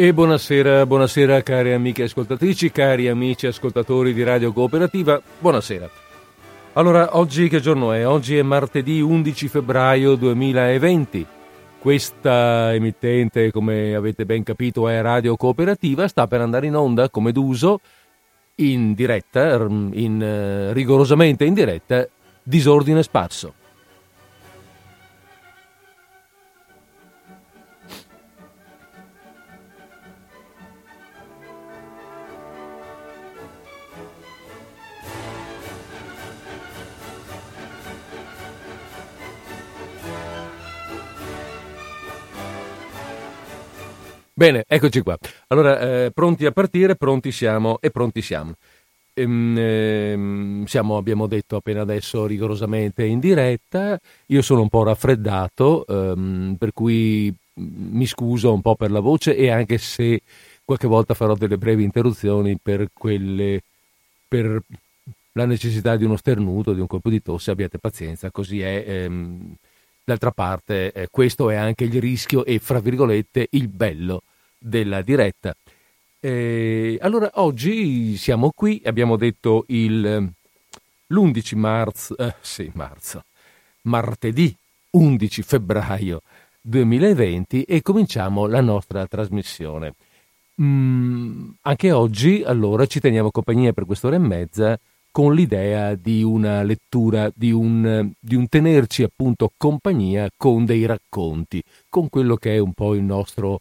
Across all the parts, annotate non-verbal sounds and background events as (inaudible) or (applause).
E buonasera, buonasera cari amiche ascoltatrici, cari amici ascoltatori di Radio Cooperativa, buonasera. Allora, oggi che giorno è? Oggi è martedì 11 febbraio 2020. Questa emittente, come avete ben capito, è Radio Cooperativa, sta per andare in onda, come d'uso, in diretta, in, uh, rigorosamente in diretta, disordine sparso. Bene, eccoci qua. Allora, eh, pronti a partire, pronti siamo e pronti siamo. Ehm, ehm, siamo, abbiamo detto appena adesso, rigorosamente in diretta. Io sono un po' raffreddato, ehm, per cui mi scuso un po' per la voce e anche se qualche volta farò delle brevi interruzioni per quelle per la necessità di uno sternuto, di un colpo di tosse, abbiate pazienza, così è. Ehm, d'altra parte, eh, questo è anche il rischio e, fra virgolette, il bello della diretta. Eh, allora, oggi siamo qui, abbiamo detto il, l'11 marzo, eh, sì, marzo, martedì 11 febbraio 2020 e cominciamo la nostra trasmissione. Mm, anche oggi, allora, ci teniamo compagnia per quest'ora e mezza con l'idea di una lettura, di un, di un tenerci appunto compagnia con dei racconti, con quello che è un po' il nostro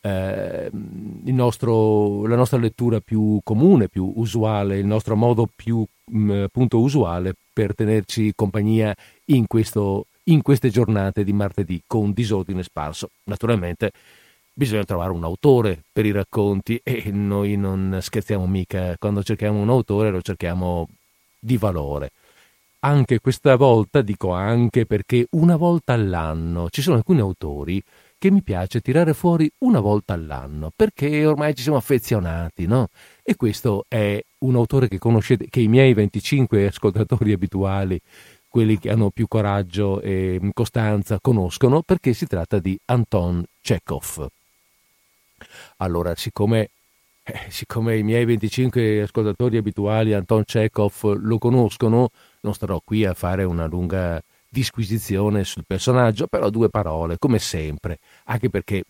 eh, nostro, la nostra lettura più comune, più usuale, il nostro modo più mh, mm, appunto usuale per tenerci compagnia in, questo, in queste giornate di martedì con disordine sparso. Naturalmente bisogna trovare un autore per i racconti e noi non scherziamo mica, quando cerchiamo un autore lo cerchiamo di valore. Anche questa volta, dico anche perché una volta all'anno ci sono alcuni autori che mi piace tirare fuori una volta all'anno, perché ormai ci siamo affezionati, no? E questo è un autore che conoscete, che i miei 25 ascoltatori (laughs) abituali, quelli che hanno più coraggio e costanza, conoscono, perché si tratta di Anton Chekhov. Allora, siccome, eh, siccome i miei 25 ascoltatori abituali Anton Chekhov lo conoscono, non starò qui a fare una lunga disquisizione sul personaggio, però due parole, come sempre, anche perché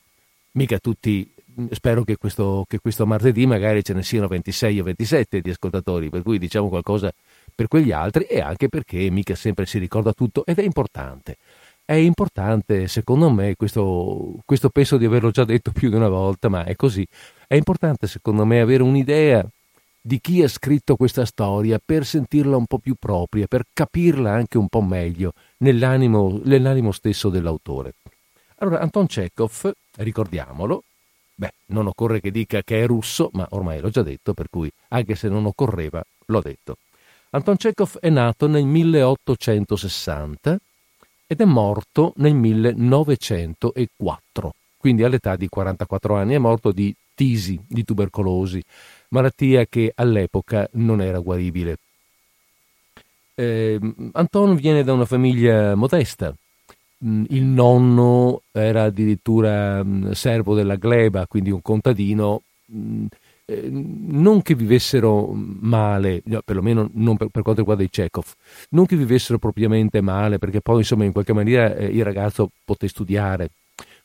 mica tutti, spero che questo, che questo martedì magari ce ne siano 26 o 27 di ascoltatori, per cui diciamo qualcosa per quegli altri e anche perché mica sempre si ricorda tutto ed è importante. È importante, secondo me, questo, questo penso di averlo già detto più di una volta, ma è così, è importante secondo me avere un'idea di chi ha scritto questa storia per sentirla un po' più propria, per capirla anche un po' meglio nell'animo, nell'animo stesso dell'autore. Allora, Anton Chekhov, ricordiamolo, beh, non occorre che dica che è russo, ma ormai l'ho già detto, per cui anche se non occorreva, l'ho detto. Anton Chekhov è nato nel 1860 ed è morto nel 1904, quindi all'età di 44 anni, è morto di tisi, di tubercolosi, malattia che all'epoca non era guaribile. Eh, Anton viene da una famiglia modesta. Mm, il nonno era addirittura mm, servo della gleba, quindi un contadino. Mm, eh, non che vivessero male, perlomeno non per, per, quanto riguarda i Chekhov, non che vivessero propriamente male, perché poi insomma in qualche maniera eh, il ragazzo poté studiare,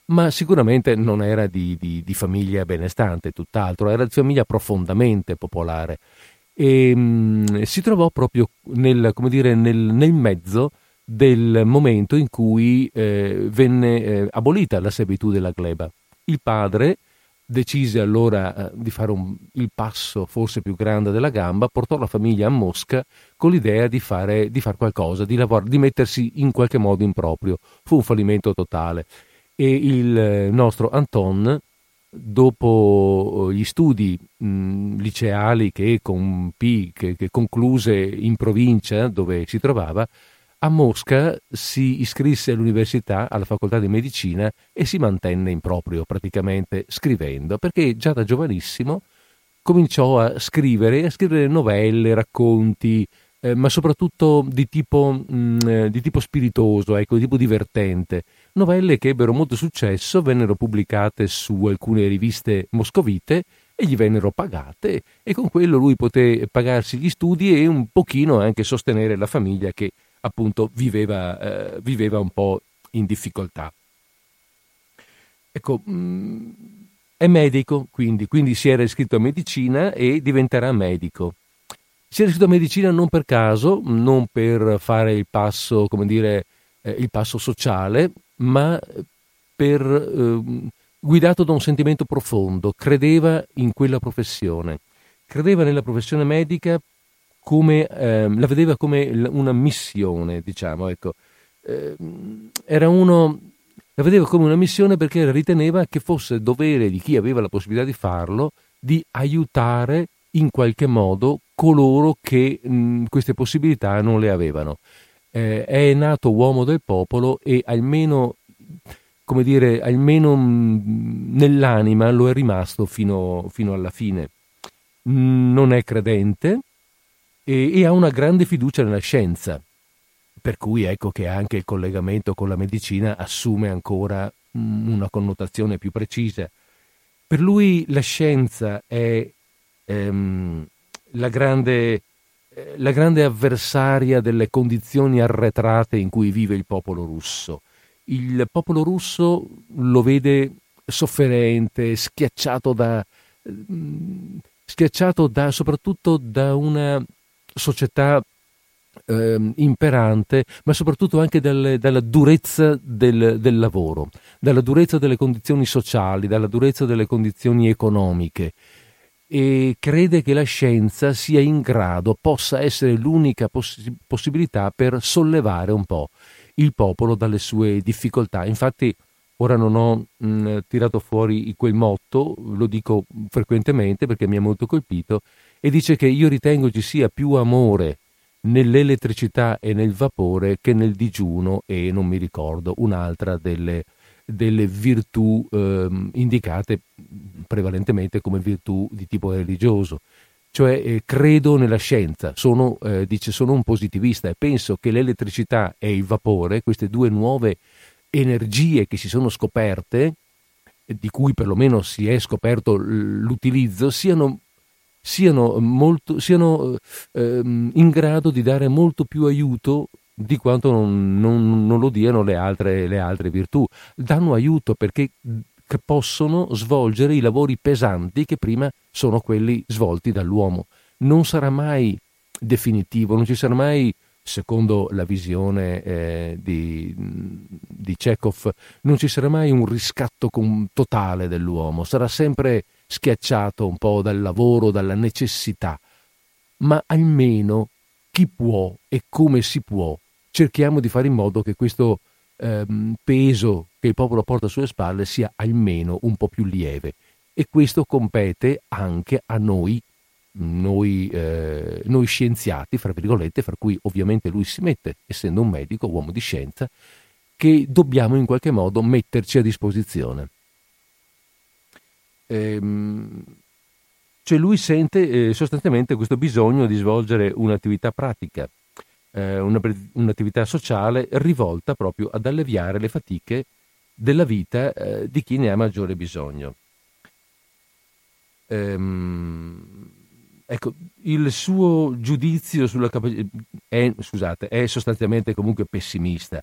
ma sicuramente non era di, di, di famiglia benestante, tutt'altro, era di famiglia profondamente popolare e mh, mm, si trovò proprio nel, dire, nel, nel, mezzo del momento in cui eh, venne eh, abolita la servitù della gleba. Il padre decise allora eh, di fare un, il passo forse più grande della gamba, portò la famiglia a Mosca con l'idea di fare, di fare qualcosa, di, lavorare, di mettersi in qualche modo in proprio. Fu un fallimento totale e il nostro Anton, dopo gli studi mh, liceali che, compi, che, che concluse in provincia dove si trovava, a Mosca si iscrisse all'università, alla facoltà di medicina e si mantenne in proprio praticamente scrivendo, perché già da giovanissimo cominciò a scrivere, a scrivere novelle, racconti, eh, ma soprattutto di tipo, mh, di tipo spiritoso, ecco, di tipo divertente. Novelle che ebbero molto successo, vennero pubblicate su alcune riviste moscovite e gli vennero pagate e con quello lui poté pagarsi gli studi e un pochino anche sostenere la famiglia che appunto viveva, eh, viveva un po' in difficoltà. Ecco, mh, mm, è medico, quindi, quindi si era iscritto a medicina e diventerà medico. Si era iscritto a medicina non per caso, non per fare il passo, come dire, eh, il passo sociale, ma per eh, guidato da un sentimento profondo, credeva in quella professione, credeva nella professione medica come, eh, la vedeva come una missione, diciamo, ecco. Eh, era uno, la vedeva come una missione perché riteneva che fosse dovere di chi aveva la possibilità di farlo di aiutare in qualche modo coloro che mh, queste possibilità non le avevano. Eh, è nato uomo del popolo e almeno come dire, almeno mm, nell'anima lo è rimasto fino, fino alla fine. Non è credente e, e, ha una grande fiducia nella scienza, per cui ecco che anche il collegamento con la medicina assume ancora una connotazione più precisa. Per lui la scienza è ehm, la, grande, eh, la grande avversaria delle condizioni arretrate in cui vive il popolo russo il popolo russo lo vede sofferente, schiacciato da, mm, schiacciato da soprattutto da una società eh, imperante, ma soprattutto anche dal, dalla durezza del, del, lavoro, dalla durezza delle condizioni sociali, dalla durezza delle condizioni economiche e crede che la scienza sia in grado, possa essere l'unica poss- possibilità per sollevare un po' il popolo dalle sue difficoltà. Infatti ora non ho mh, tirato fuori quel motto, lo dico frequentemente perché mi ha molto colpito, e dice che io ritengo ci sia più amore nell'elettricità e nel vapore che nel digiuno e non mi ricordo un'altra delle, delle virtù eh, indicate prevalentemente come virtù di tipo religioso. Cioè eh, credo nella scienza, sono, eh, dice, sono un positivista e penso che l'elettricità e il vapore, queste due nuove energie che si sono scoperte, di cui perlomeno si è scoperto l'utilizzo, siano, siano, molto, siano ehm, in grado di dare molto più aiuto di quanto non, non, non lo diano le altre, le altre virtù. Danno aiuto perché possono svolgere i lavori pesanti che prima sono quelli svolti dall'uomo. Non sarà mai definitivo, non ci sarà mai, secondo la visione eh, di, di Chekhov, non ci sarà mai un riscatto con, totale dell'uomo, sarà sempre schiacciato un po' dal lavoro, dalla necessità, ma almeno chi può e come si può cerchiamo di fare in modo che questo ehm, peso che il popolo porta sulle spalle sia almeno un po' più lieve. E questo compete anche a noi, noi, eh, noi scienziati, fra virgolette, fra cui ovviamente lui si mette, essendo un medico, uomo di scienza, che dobbiamo in qualche modo metterci a disposizione. Ehm, cioè lui sente eh, sostanzialmente questo bisogno di svolgere un'attività pratica, eh, una, un'attività sociale rivolta proprio ad alleviare le fatiche della vita eh, di chi ne ha maggiore bisogno. Ehm, ecco, il suo giudizio sulla capacità è, scusate, è sostanzialmente comunque pessimista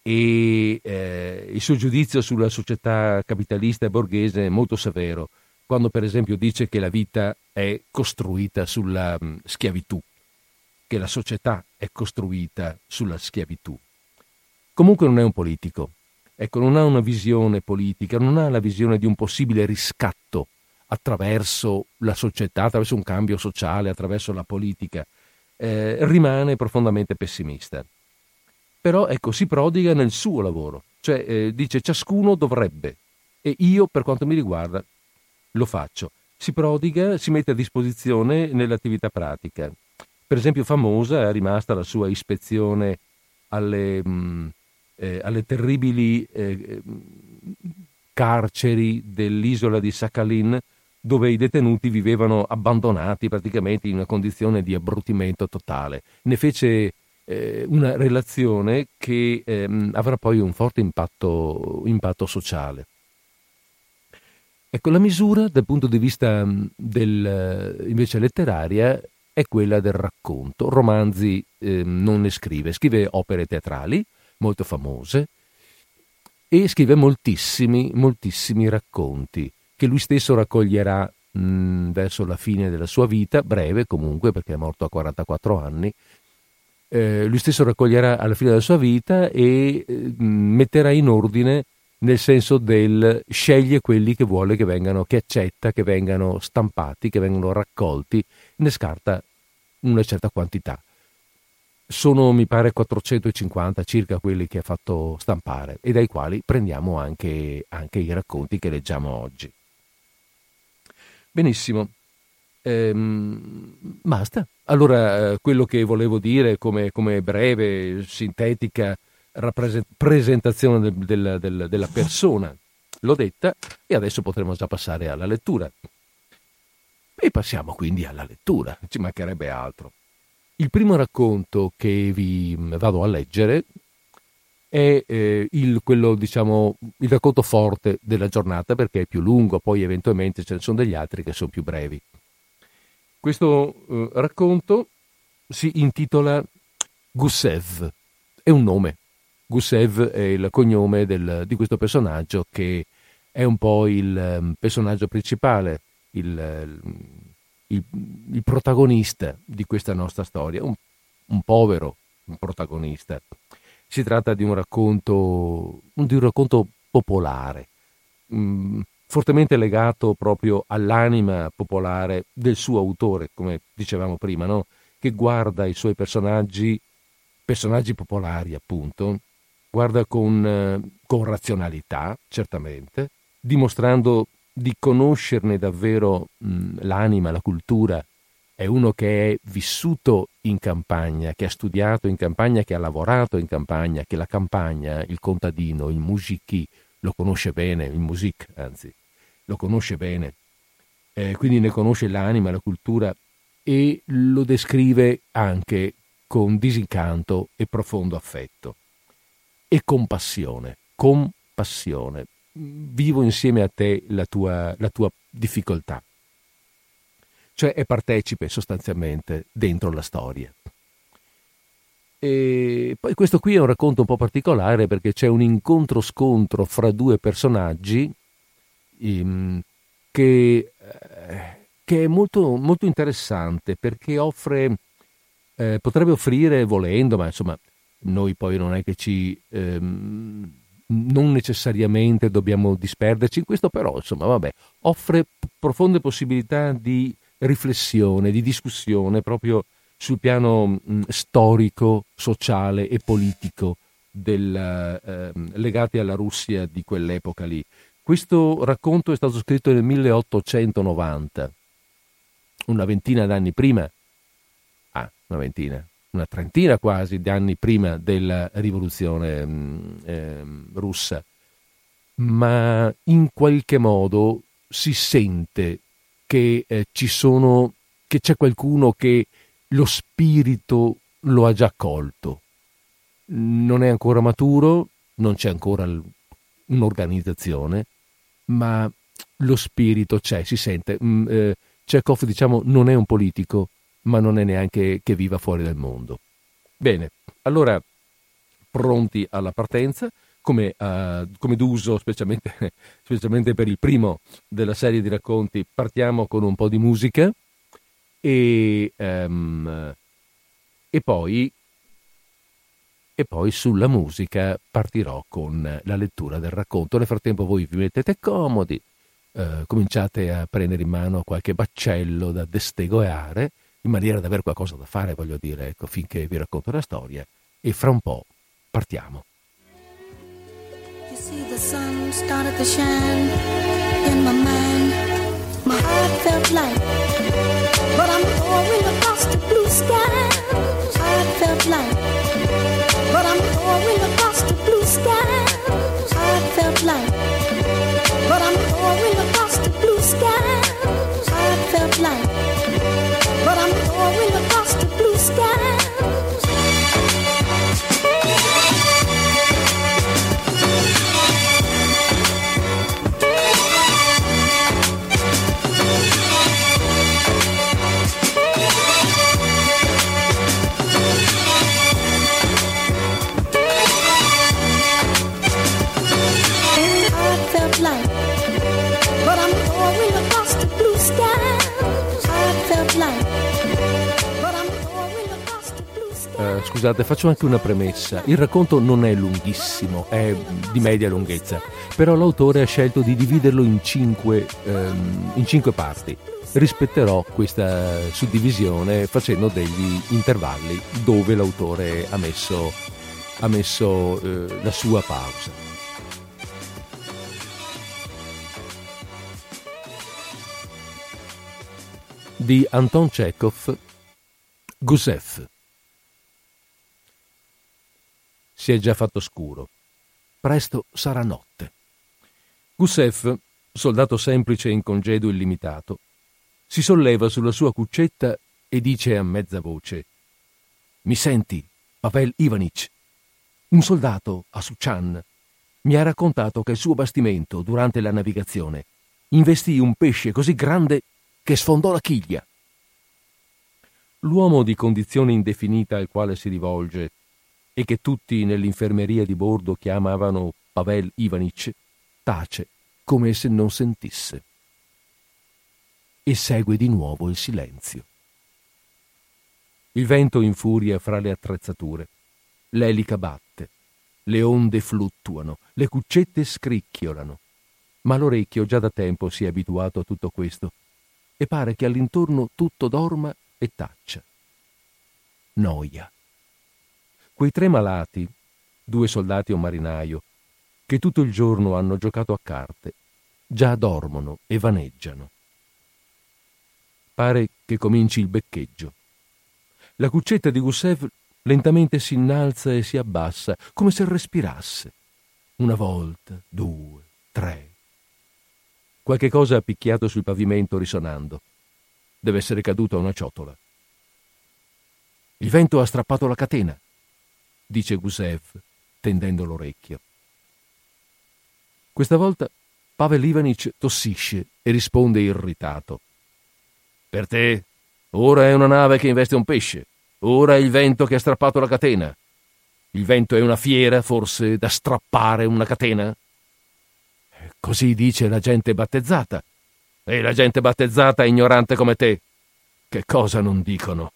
e eh, il suo giudizio sulla società capitalista e borghese è molto severo, quando per esempio dice che la vita è costruita sulla mh, schiavitù che la società è costruita sulla schiavitù. Comunque non è un politico, ecco, non ha una visione politica, non ha la visione di un possibile riscatto attraverso la società, attraverso un cambio sociale, attraverso la politica. Eh, rimane profondamente pessimista. Però ecco, si prodiga nel suo lavoro, cioè eh, dice ciascuno dovrebbe e io per quanto mi riguarda lo faccio. Si prodiga, si mette a disposizione nell'attività pratica. Per esempio famosa è rimasta la sua ispezione alle, mh, mm, eh, alle terribili eh, carceri dell'isola di Sakhalin dove i detenuti vivevano abbandonati praticamente in una condizione di abbrutimento totale. Ne fece eh, una relazione che ehm, avrà poi un forte impatto, impatto, sociale. Ecco, la misura dal punto di vista mm, del, invece letteraria è quella del racconto. Romanzi eh, non ne scrive, scrive opere teatrali molto famose e scrive moltissimi, moltissimi racconti che lui stesso raccoglierà mh, mm, verso la fine della sua vita, breve comunque perché è morto a 44 anni, eh, lui stesso raccoglierà alla fine della sua vita e eh, metterà in ordine nel senso del sceglie quelli che vuole che vengano, che accetta che vengano stampati, che vengano raccolti, ne scarta una certa quantità. Sono, mi pare, 450 circa quelli che ha fatto stampare e dai quali prendiamo anche, anche i racconti che leggiamo oggi. Benissimo, ehm, basta. Allora, eh, quello che volevo dire come, come breve, sintetica rappresent- presentazione del, del, del, della persona l'ho detta e adesso potremo già passare alla lettura. E passiamo quindi alla lettura, ci mancherebbe altro. Il primo racconto che vi vado a leggere è eh, il, quello, diciamo, il racconto forte della giornata perché è più lungo, poi eventualmente ce ne sono degli altri che sono più brevi. Questo eh, racconto si intitola Gusev, è un nome. Gusev è il cognome del, di questo personaggio che è un po' il um, personaggio principale, il, il, il, protagonista di questa nostra storia, un, un povero protagonista. Si tratta di un racconto, di un racconto popolare, mh, mm, fortemente legato proprio all'anima popolare del suo autore, come dicevamo prima, no? che guarda i suoi personaggi, personaggi popolari appunto, guarda con, eh, con razionalità, certamente, dimostrando di conoscerne davvero mh, l'anima, la cultura. È uno che è vissuto in campagna, che ha studiato in campagna, che ha lavorato in campagna, che la campagna, il contadino, il musichi, lo conosce bene, il music anzi, lo conosce bene, eh, quindi ne conosce l'anima, la cultura e lo descrive anche con disincanto e profondo affetto e compassione, compassione. Vivo insieme a te la tua, la tua difficoltà. Cioè è partecipe sostanzialmente dentro la storia. E poi questo qui è un racconto un po' particolare perché c'è un incontro-scontro fra due personaggi um, che, eh, che, è molto, molto, interessante perché offre, eh, potrebbe offrire volendo, ma insomma noi poi non è che ci... Ehm, non necessariamente dobbiamo disperderci in questo, però insomma, vabbè, offre profonde possibilità di riflessione, di discussione proprio sul piano mh, storico, sociale e politico del, eh, legati alla Russia di quell'epoca lì. Questo racconto è stato scritto nel 1890, una ventina d'anni prima. Ah, una ventina, una trentina quasi di anni prima della rivoluzione eh, russa, ma in qualche modo si sente che eh, ci sono, che c'è qualcuno che lo spirito lo ha già colto. Non è ancora maturo, non c'è ancora un'organizzazione, ma lo spirito c'è, si sente. Mm, eh, Chekhov, diciamo, non è un politico, ma non è neanche che viva fuori dal mondo. Bene, allora, pronti alla partenza, come, uh, come d'uso, specialmente, (laughs) specialmente, per il primo della serie di racconti, partiamo con un po' di musica e, um, e poi e poi sulla musica partirò con la lettura del racconto. Nel frattempo voi vi mettete comodi, eh, cominciate a prendere in mano qualche baccello da destegoeare, in maniera da avere qualcosa da fare, voglio dire, ecco, finché vi racconto la storia, e fra un po' partiamo. See the sun started to shine in my mind, my heart felt light, but I'm going across the blue sky, heart felt light. But I'm going across the blue skies. I felt like. But I'm going across the blue skies. Uh, scusate, faccio anche una premessa. Il racconto non è lunghissimo, è di media lunghezza, però l'autore ha scelto di dividerlo in cinque, um, in cinque parti. Rispetterò questa suddivisione facendo degli intervalli dove l'autore ha messo, ha messo uh, la sua pausa. Di Anton Chekhov, Gusev. Si è già fatto scuro. Presto sarà notte. Gusev, soldato semplice in congedo illimitato, si solleva sulla sua cuccetta e dice a mezza voce: Mi senti, Pavel Ivanich? Un soldato a Suchan mi ha raccontato che il suo bastimento, durante la navigazione, investì un pesce così grande che sfondò la chiglia. L'uomo di condizione indefinita al quale si rivolge e che tutti nell'infermeria di bordo chiamavano Pavel Ivanich, tace come se non sentisse. E segue di nuovo il silenzio. Il vento infuria fra le attrezzature, l'elica batte, le onde fluttuano, le cuccette scricchiolano, ma l'orecchio già da tempo si è abituato a tutto questo e pare che all'intorno tutto dorma e taccia. Noia Quei tre malati, due soldati e un marinaio, che tutto il giorno hanno giocato a carte, già dormono e vaneggiano. Pare che cominci il beccheggio. La cuccetta di Gusev lentamente si innalza e si abbassa, come se respirasse. Una volta, due, tre. Qualche cosa ha picchiato sul pavimento risonando. Deve essere caduta una ciotola. Il vento ha strappato la catena dice Gusev, tendendo l'orecchio. Questa volta Pavel Ivanich tossisce e risponde irritato. Per te, ora è una nave che investe un pesce, ora è il vento che ha strappato la catena. Il vento è una fiera, forse, da strappare una catena? Così dice la gente battezzata. E la gente battezzata è ignorante come te. Che cosa non dicono?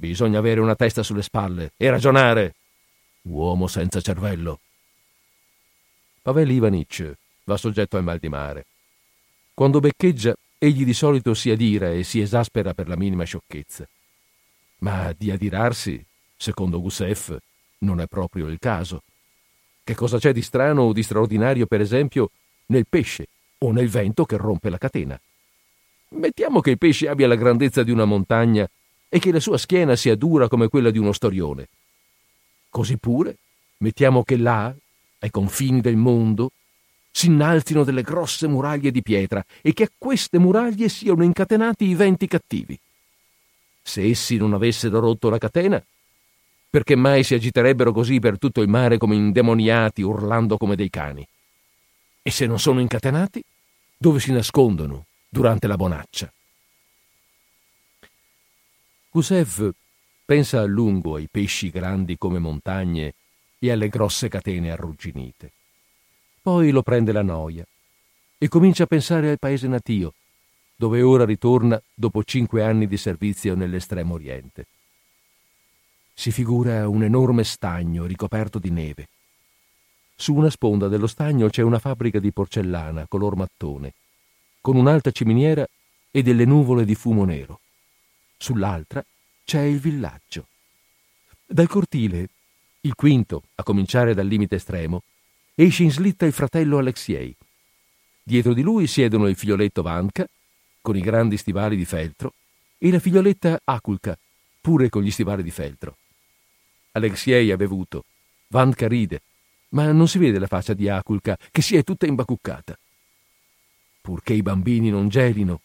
Bisogna avere una testa sulle spalle e ragionare. Uomo senza cervello. Pavel Ivanich va soggetto al mal di mare. Quando beccheggia, egli di solito si adira e si esaspera per la minima sciocchezza. Ma di adirarsi, secondo Gusev, non è proprio il caso. Che cosa c'è di strano o di straordinario, per esempio, nel pesce o nel vento che rompe la catena? Mettiamo che il pesce abbia la grandezza di una montagna e che la sua schiena sia dura come quella di uno storione. Così pure, mettiamo che là, ai confini del mondo, si innalzino delle grosse muraglie di pietra e che a queste muraglie siano incatenati i venti cattivi. Se essi non avessero rotto la catena, perché mai si agiterebbero così per tutto il mare come indemoniati, urlando come dei cani? E se non sono incatenati, dove si nascondono durante la bonaccia? Gusev pensa a lungo ai pesci grandi come montagne e alle grosse catene arrugginite. Poi lo prende la noia e comincia a pensare al paese natio, dove ora ritorna dopo cinque anni di servizio nell'estremo oriente. Si figura un enorme stagno ricoperto di neve. Su una sponda dello stagno c'è una fabbrica di porcellana color mattone, con un'alta ciminiera e delle nuvole di fumo nero sull'altra c'è il villaggio. Dal cortile, il quinto, a cominciare dal limite estremo, esce in slitta il fratello Alexiei. Dietro di lui siedono il figlioletto Vanka, con i grandi stivali di feltro, e la figlioletta Akulka, pure con gli stivali di feltro. Alexiei ha bevuto, Vanka ride, ma non si vede la faccia di Akulka, che si è tutta imbacuccata. Purché i bambini non gelino,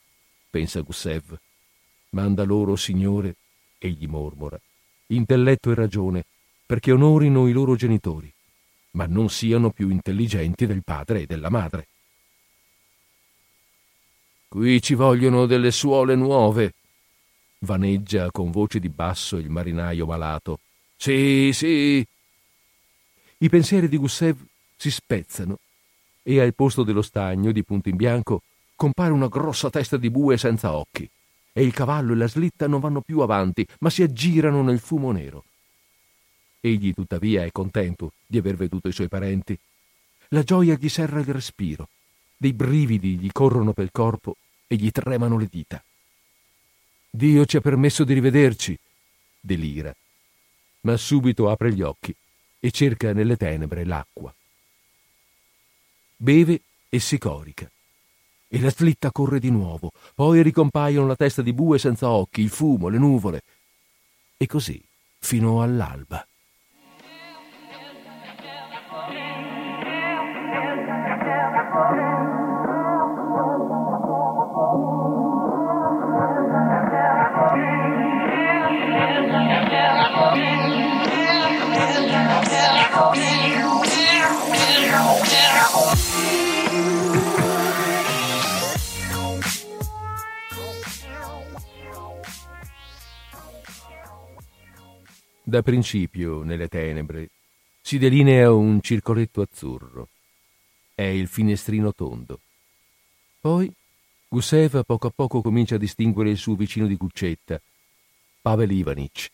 pensa Gussev, Manda loro, Signore, egli mormora, intelletto e ragione, perché onorino i loro genitori, ma non siano più intelligenti del padre e della madre. Qui ci vogliono delle suole nuove, vaneggia con voce di basso il marinaio malato. Sì, sì. I pensieri di Gussev si spezzano e al posto dello stagno di punto in bianco compare una grossa testa di bue senza occhi e il cavallo e la slitta non vanno più avanti, ma si aggirano nel fumo nero. Egli tuttavia è contento di aver veduto i suoi parenti. La gioia gli serra il respiro, dei brividi gli corrono pel corpo e gli tremano le dita. Dio ci ha permesso di rivederci, delira, ma subito apre gli occhi e cerca nelle tenebre l'acqua. Beve e si corica. E la slitta corre di nuovo, poi ricompaiono la testa di bue senza occhi, il fumo, le nuvole. E così fino all'alba. Da principio, nelle tenebre, si delinea un circoletto azzurro. È il finestrino tondo. Poi Guseva poco a poco comincia a distinguere il suo vicino di cuccetta, Pavel Ivanich.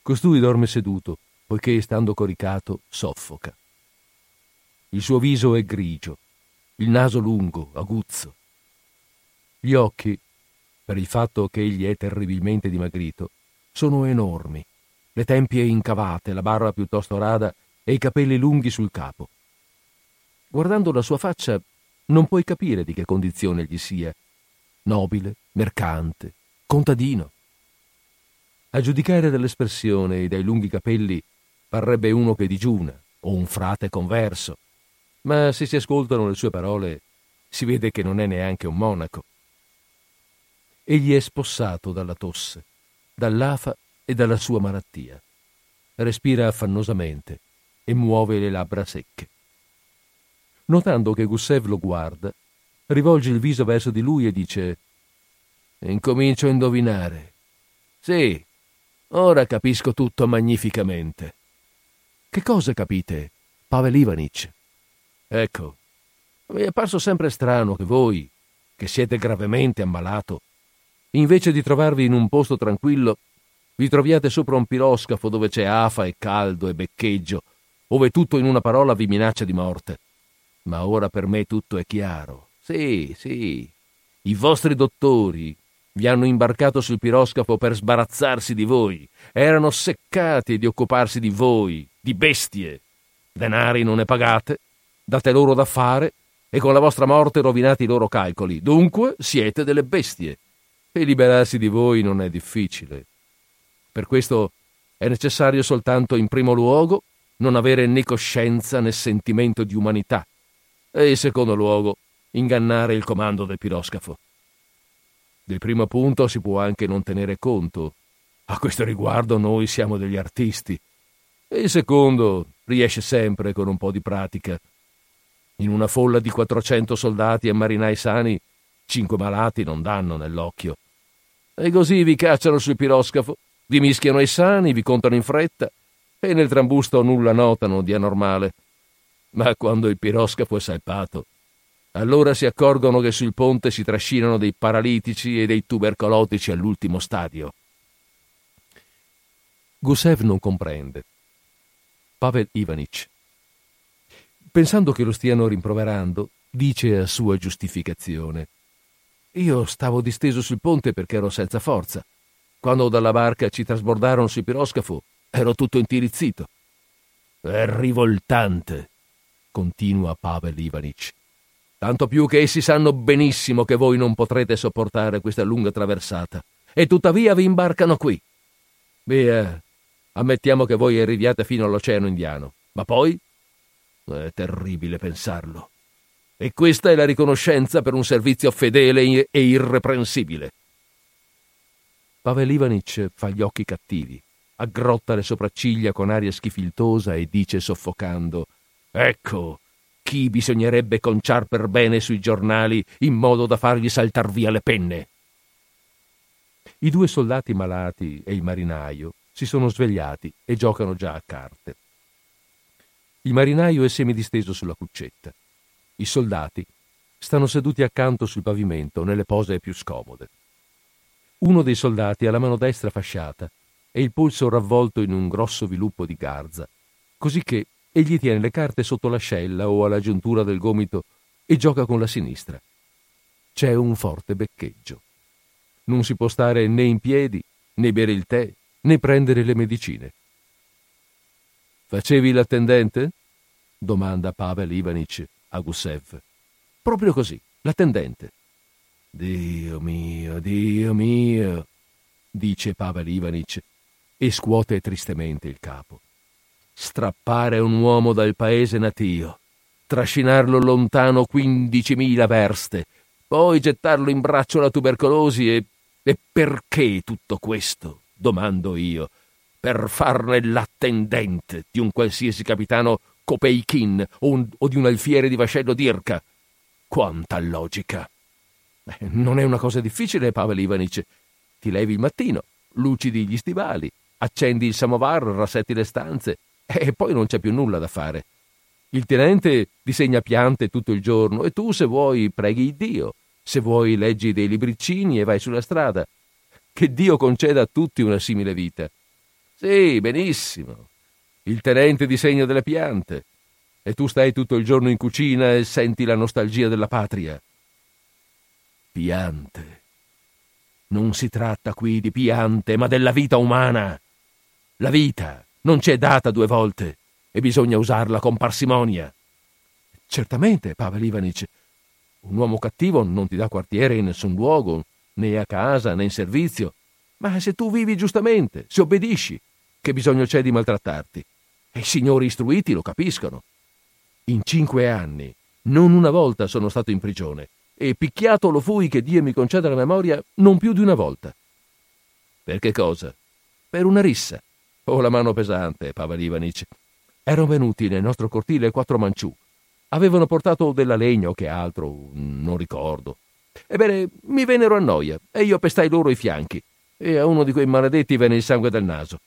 Costui dorme seduto, poiché, stando coricato, soffoca. Il suo viso è grigio, il naso lungo, aguzzo. Gli occhi, per il fatto che egli è terribilmente dimagrito, sono enormi le tempie incavate, la barba piuttosto rada e i capelli lunghi sul capo. Guardando la sua faccia non puoi capire di che condizione gli sia. Nobile, mercante, contadino. A giudicare dall'espressione e dai lunghi capelli parrebbe uno che digiuna o un frate converso, ma se si ascoltano le sue parole si vede che non è neanche un monaco. Egli è spossato dalla tosse, dall'afa e dalla sua malattia. Respira affannosamente e muove le labbra secche. Notando che Gussev lo guarda, rivolge il viso verso di lui e dice Incomincio a indovinare. Sì, ora capisco tutto magnificamente. Che cosa capite, Pavel Ivanich? Ecco, mi è parso sempre strano che voi, che siete gravemente ammalato, invece di trovarvi in un posto tranquillo, vi troviate sopra un piroscafo dove c'è afa e caldo e beccheggio, ove tutto in una parola vi minaccia di morte. Ma ora per me tutto è chiaro. Sì, sì. I vostri dottori vi hanno imbarcato sul piroscafo per sbarazzarsi di voi. Erano seccati di occuparsi di voi, di bestie. Denari non ne pagate, date loro da fare e con la vostra morte rovinate i loro calcoli. Dunque siete delle bestie. E liberarsi di voi non è difficile. Per questo è necessario soltanto, in primo luogo, non avere né coscienza né sentimento di umanità, e in secondo luogo, ingannare il comando del piroscafo. Del primo punto si può anche non tenere conto. A questo riguardo noi siamo degli artisti. E il secondo riesce sempre con un po' di pratica. In una folla di 400 soldati e marinai sani, cinque malati non danno nell'occhio. E così vi cacciano sul piroscafo vi mischiano ai sani, vi contano in fretta e nel trambusto nulla notano di anormale. Ma quando il piroscafo è salpato, allora si accorgono che sul ponte si trascinano dei paralitici e dei tubercolotici all'ultimo stadio. Gusev non comprende. Pavel Ivanich. Pensando che lo stiano rimproverando, dice a sua giustificazione: Io stavo disteso sul ponte perché ero senza forza. Quando dalla barca ci trasbordarono sul piroscafo, ero tutto intirizzito. È rivoltante, continua Pavel Ivanich. Tanto più che essi sanno benissimo che voi non potrete sopportare questa lunga traversata, e tuttavia vi imbarcano qui. Via, ammettiamo che voi arriviate fino all'Oceano Indiano, ma poi è terribile pensarlo. E questa è la riconoscenza per un servizio fedele e irreprensibile. Pavel Ivanich fa gli occhi cattivi, aggrotta le sopracciglia con aria schifiltosa e dice soffocando Ecco chi bisognerebbe conciar per bene sui giornali in modo da fargli saltar via le penne. I due soldati malati e il marinaio si sono svegliati e giocano già a carte. Il marinaio è semidisteso sulla cuccetta. I soldati stanno seduti accanto sul pavimento nelle pose più scomode. Uno dei soldati ha la mano destra fasciata e il polso ravvolto in un grosso viluppo di garza, così che egli tiene le carte sotto l'ascella o alla giuntura del gomito e gioca con la sinistra. C'è un forte beccheggio. Non si può stare né in piedi, né bere il tè, né prendere le medicine. Facevi l'attendente? domanda Pavel Ivanich a Gusev. Proprio così, l'attendente. Dio mio, Dio mio, dice Pavel Ivanich e scuote tristemente il capo. Strappare un uomo dal paese natio, trascinarlo lontano quindicimila verste, poi gettarlo in braccio alla tubercolosi e... e perché tutto questo? domando io. Per farne l'attendente di un qualsiasi capitano Kopeikin o, un, o di un alfiere di vascello d'Irka. Quanta logica! Non è una cosa difficile, Pavel Ivanic. Ti levi il mattino, lucidi gli stivali, accendi il samovar, rassetti le stanze e poi non c'è più nulla da fare. Il tenente disegna piante tutto il giorno e tu, se vuoi, preghi Dio. Se vuoi, leggi dei libricini e vai sulla strada. Che Dio conceda a tutti una simile vita. Sì, benissimo. Il tenente disegna delle piante e tu stai tutto il giorno in cucina e senti la nostalgia della patria. Piante. Non si tratta qui di piante, ma della vita umana. La vita non ci è data due volte e bisogna usarla con parsimonia. Certamente, Pavel Ivanic, un uomo cattivo non ti dà quartiere in nessun luogo, né a casa né in servizio, ma se tu vivi giustamente, se obbedisci, che bisogno c'è di maltrattarti? E i signori istruiti lo capiscono. In cinque anni non una volta sono stato in prigione e picchiato lo fui che Dio mi conceda la memoria non più di una volta. Per che cosa? Per una rissa. Oh, la mano pesante, Pavel Ivanic. Erano venuti nel nostro cortile quattro manciù. Avevano portato della legna o che altro, non ricordo. Ebbene, mi vennero a noia e io pestai loro i fianchi e a uno di quei maledetti venne il sangue dal naso.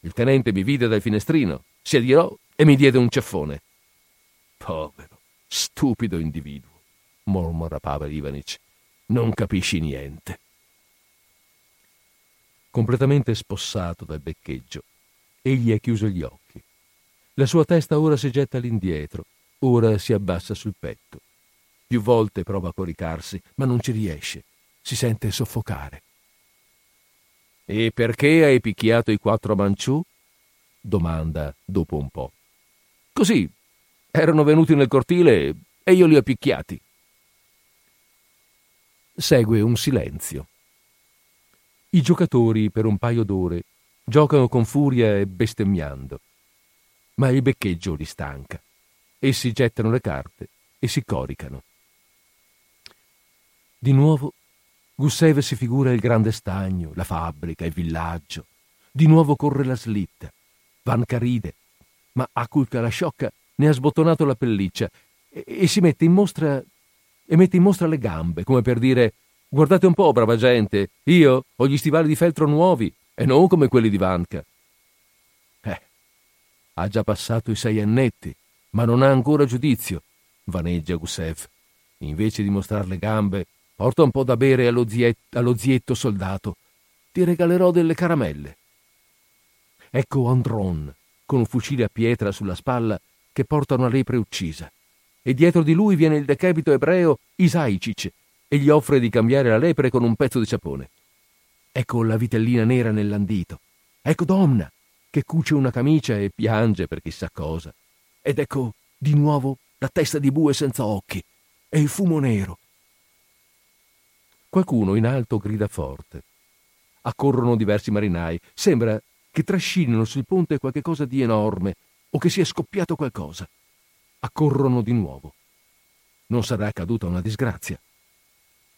Il tenente mi vide dal finestrino, si adirò e mi diede un ceffone. Povero, stupido individuo, mormora Pavel Ivanic. Non capisci niente. Completamente spossato dal beccheggio, egli ha chiuso gli occhi. La sua testa ora si getta all'indietro, ora si abbassa sul petto. Più volte prova a coricarsi, ma non ci riesce. Si sente soffocare. E perché hai picchiato i quattro manciù? domanda dopo un po'. Così. Erano venuti nel cortile e io li ho picchiati. Segue un silenzio. I giocatori, per un paio d'ore, giocano con furia e bestemmiando. Ma il beccheggio li stanca. Essi gettano le carte e si coricano. Di nuovo Gussev si figura il grande stagno, la fabbrica, il villaggio. Di nuovo corre la slitta. Vanka ride, ma Akulka la sciocca ne ha sbottonato la pelliccia e, e si mette in mostra e mette in mostra le gambe, come per dire guardate un po', brava gente, io ho gli stivali di feltro nuovi e non come quelli di Vanka. Eh, ha già passato i sei annetti, ma non ha ancora giudizio, vaneggia Gussev. Invece di mostrare le gambe, Porta un po' da bere allo, ziet- allo zietto soldato. Ti regalerò delle caramelle. Ecco Andron, con un fucile a pietra sulla spalla, che porta una lepre uccisa. E dietro di lui viene il decapito ebreo Isaicic e gli offre di cambiare la lepre con un pezzo di sapone. Ecco la vitellina nera nell'andito. Ecco Domna, che cuce una camicia e piange per chissà cosa. Ed ecco di nuovo la testa di bue senza occhi e il fumo nero Qualcuno in alto grida forte. Accorrono diversi marinai. Sembra che trascinino sul ponte qualche cosa di enorme o che sia scoppiato qualcosa. Accorrono di nuovo. Non sarà accaduta una disgrazia.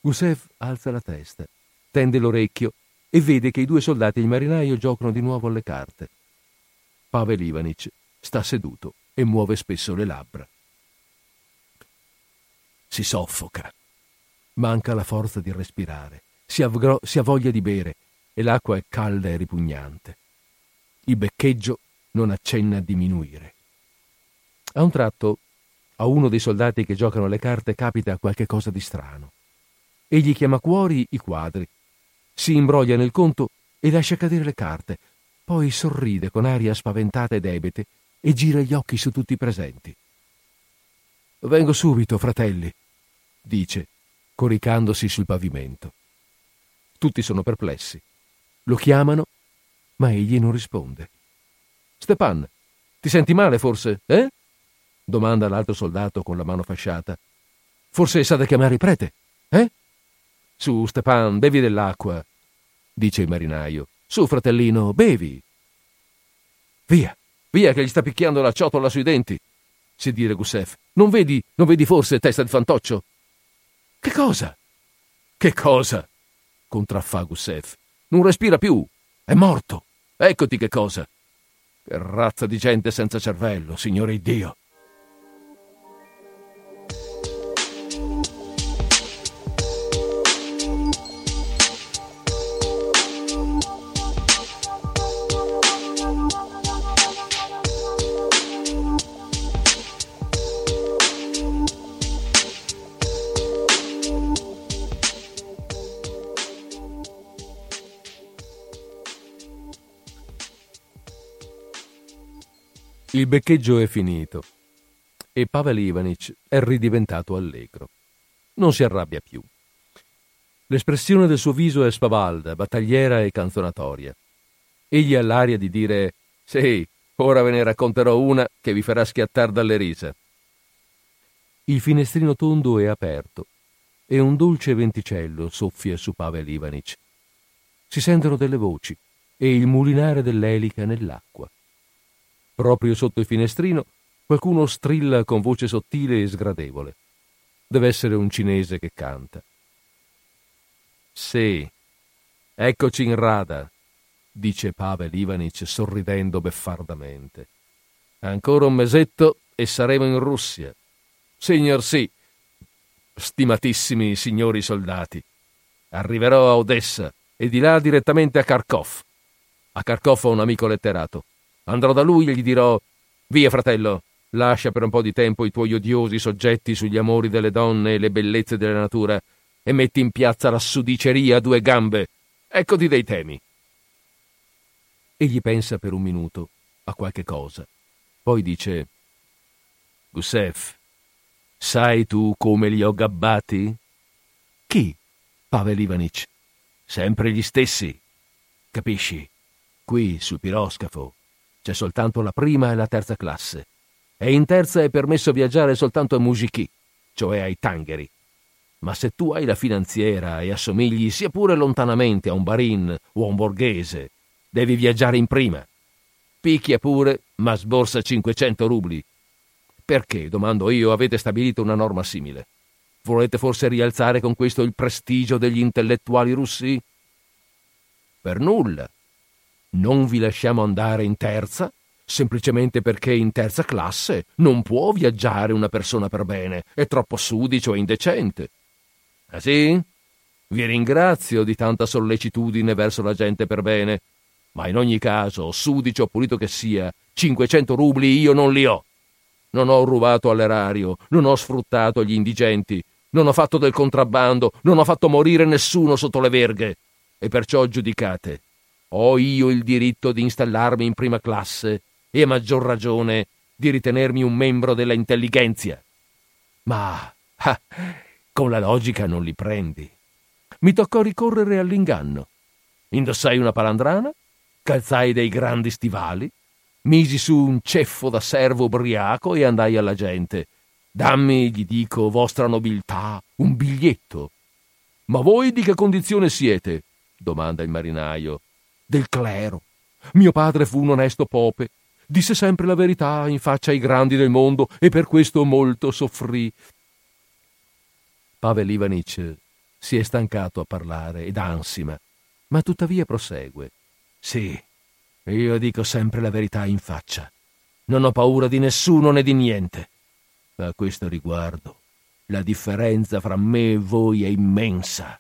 Gusev alza la testa, tende l'orecchio e vede che i due soldati e il marinaio giocano di nuovo alle carte. Pavel Ivanic sta seduto e muove spesso le labbra. Si soffoca. Manca la forza di respirare, si, avgro- si ha voglia di bere e l'acqua è calda e ripugnante. Il beccheggio non accenna a diminuire. A un tratto, a uno dei soldati che giocano le carte capita qualche cosa di strano. Egli chiama cuori i quadri, si imbroglia nel conto e lascia cadere le carte. Poi sorride con aria spaventata ed ebete e gira gli occhi su tutti i presenti. Vengo subito, fratelli, dice, coricandosi sul pavimento. Tutti sono perplessi. Lo chiamano, ma egli non risponde. Stepan, ti senti male forse, eh? Domanda l'altro soldato con la mano fasciata. Forse sa da chiamare il prete, eh? Su, Stepan, bevi dell'acqua, dice il marinaio. Su, fratellino, bevi. Via, via, che gli sta picchiando la ciotola sui denti, si dire Gussef. Non vedi, non vedi forse, testa di fantoccio? Che cosa? Che cosa? contraffà Gussef. Non respira più. È morto. Eccoti che cosa. Che razza di gente senza cervello, signore Dio. Il beccheggio è finito e Pavel Ivanich è ridiventato allegro. Non si arrabbia più. L'espressione del suo viso è spavalda, battagliera e canzonatoria. Egli ha l'aria di dire: Sì, ora ve ne racconterò una che vi farà schiattare dalle risa. Il finestrino tondo è aperto e un dolce venticello soffia su Pavel Ivanich. Si sentono delle voci e il mulinare dell'elica nell'acqua. Proprio sotto il finestrino qualcuno strilla con voce sottile e sgradevole. Deve essere un cinese che canta. Sì, eccoci in rada, dice Pavel Ivanich sorridendo beffardamente. Ancora un mesetto e saremo in Russia. Signor sì, stimatissimi signori soldati. Arriverò a Odessa e di là direttamente a Kharkov. A Kharkov ho un amico letterato. Andrò da lui e gli dirò: Via, fratello, lascia per un po' di tempo i tuoi odiosi soggetti sugli amori delle donne e le bellezze della natura e metti in piazza la sudiceria a due gambe. Eccoti dei temi. Egli pensa per un minuto a qualche cosa. Poi dice: Gusev, sai tu come li ho gabbati? Chi? Pavel Ivanich. Sempre gli stessi. Capisci? Qui sul piroscafo c'è soltanto la prima e la terza classe. E in terza è permesso viaggiare soltanto a Mujiki, cioè ai tangheri. Ma se tu hai la finanziera e assomigli sia pure lontanamente a un barin o a un borghese, devi viaggiare in prima. Picchia pure, ma sborsa 500 rubli. Perché, domando io, avete stabilito una norma simile? Volete forse rialzare con questo il prestigio degli intellettuali russi? Per nulla non vi lasciamo andare in terza semplicemente perché in terza classe non può viaggiare una persona per bene, è troppo sudicio e indecente. Ah sì? Vi ringrazio di tanta sollecitudine verso la gente per bene, ma in ogni caso, sudicio o pulito che sia, 500 rubli io non li ho. Non ho rubato all'erario, non ho sfruttato gli indigenti, non ho fatto del contrabbando, non ho fatto morire nessuno sotto le verghe. E perciò giudicate, ho io il diritto di installarmi in prima classe e a maggior ragione di ritenermi un membro della intelligenza. Ma (laughs) ah, con la logica non li prendi. Mi toccò ricorrere all'inganno. Indossai una palandrana, calzai dei grandi stivali, misi su un ceffo da servo ubriaco e andai alla gente. Dammi, gli dico, vostra nobiltà, un biglietto. Ma voi di che condizione siete? domanda il marinaio del clero. Mio padre fu un onesto pope, disse sempre la verità in faccia ai grandi del mondo e per questo molto soffrì. Pavel Ivanich si è stancato a parlare ed ansima, ma tuttavia prosegue. Sì, io dico sempre la verità in faccia. Non ho paura di nessuno né di niente. A questo riguardo, la differenza fra me e voi è immensa.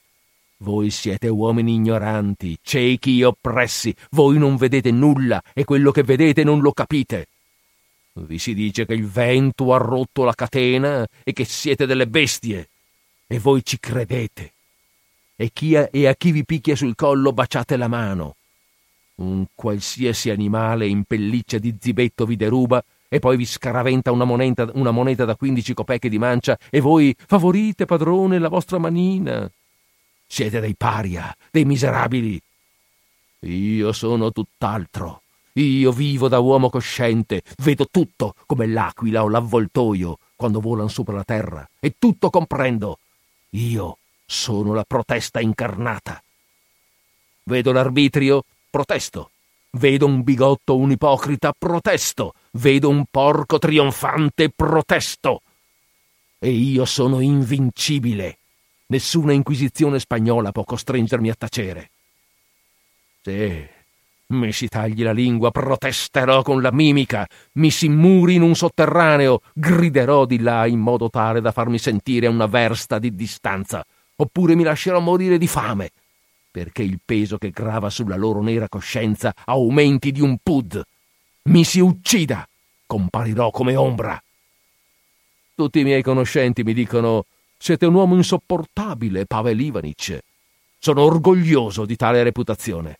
Voi siete uomini ignoranti, ciechi e oppressi, voi non vedete nulla e quello che vedete non lo capite. Vi si dice che il vento ha rotto la catena e che siete delle bestie, e voi ci credete. E, chi ha, e a chi vi picchia sul collo baciate la mano. Un qualsiasi animale in pelliccia di zibetto vi deruba e poi vi scaraventa una moneta, una moneta da 15 copecche di mancia e voi favorite, padrone, la vostra manina. Siete dei paria, dei miserabili. Io sono tutt'altro. Io vivo da uomo cosciente, vedo tutto come l'aquila o l'avvoltoio quando volano sopra la terra e tutto comprendo. Io sono la protesta incarnata. Vedo l'arbitrio, protesto. Vedo un bigotto, un ipocrita, protesto. Vedo un porco trionfante, protesto. E io sono invincibile. Nessuna inquisizione spagnola può costringermi a tacere. Sì, mi si tagli la lingua, protesterò con la mimica, mi si muri in un sotterraneo, griderò di là in modo tale da farmi sentire a una versta di distanza, oppure mi lascerò morire di fame, perché il peso che grava sulla loro nera coscienza aumenti di un pud. Mi si uccida, comparirò come ombra. Tutti i miei conoscenti mi dicono siete un uomo insopportabile, Pavel Ivanic. Sono orgoglioso di tale reputazione.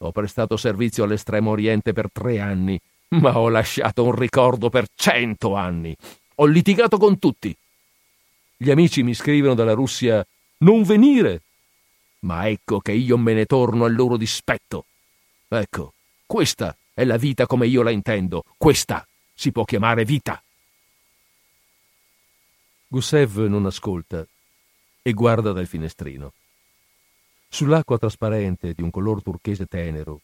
Ho prestato servizio all'estremo oriente per tre anni, ma ho lasciato un ricordo per cento anni. Ho litigato con tutti. Gli amici mi scrivono dalla Russia non venire. Ma ecco che io me ne torno al loro dispetto. Ecco, questa è la vita come io la intendo. Questa si può chiamare vita. Gusev non ascolta e guarda dal finestrino. Sull'acqua trasparente di un color turchese tenero,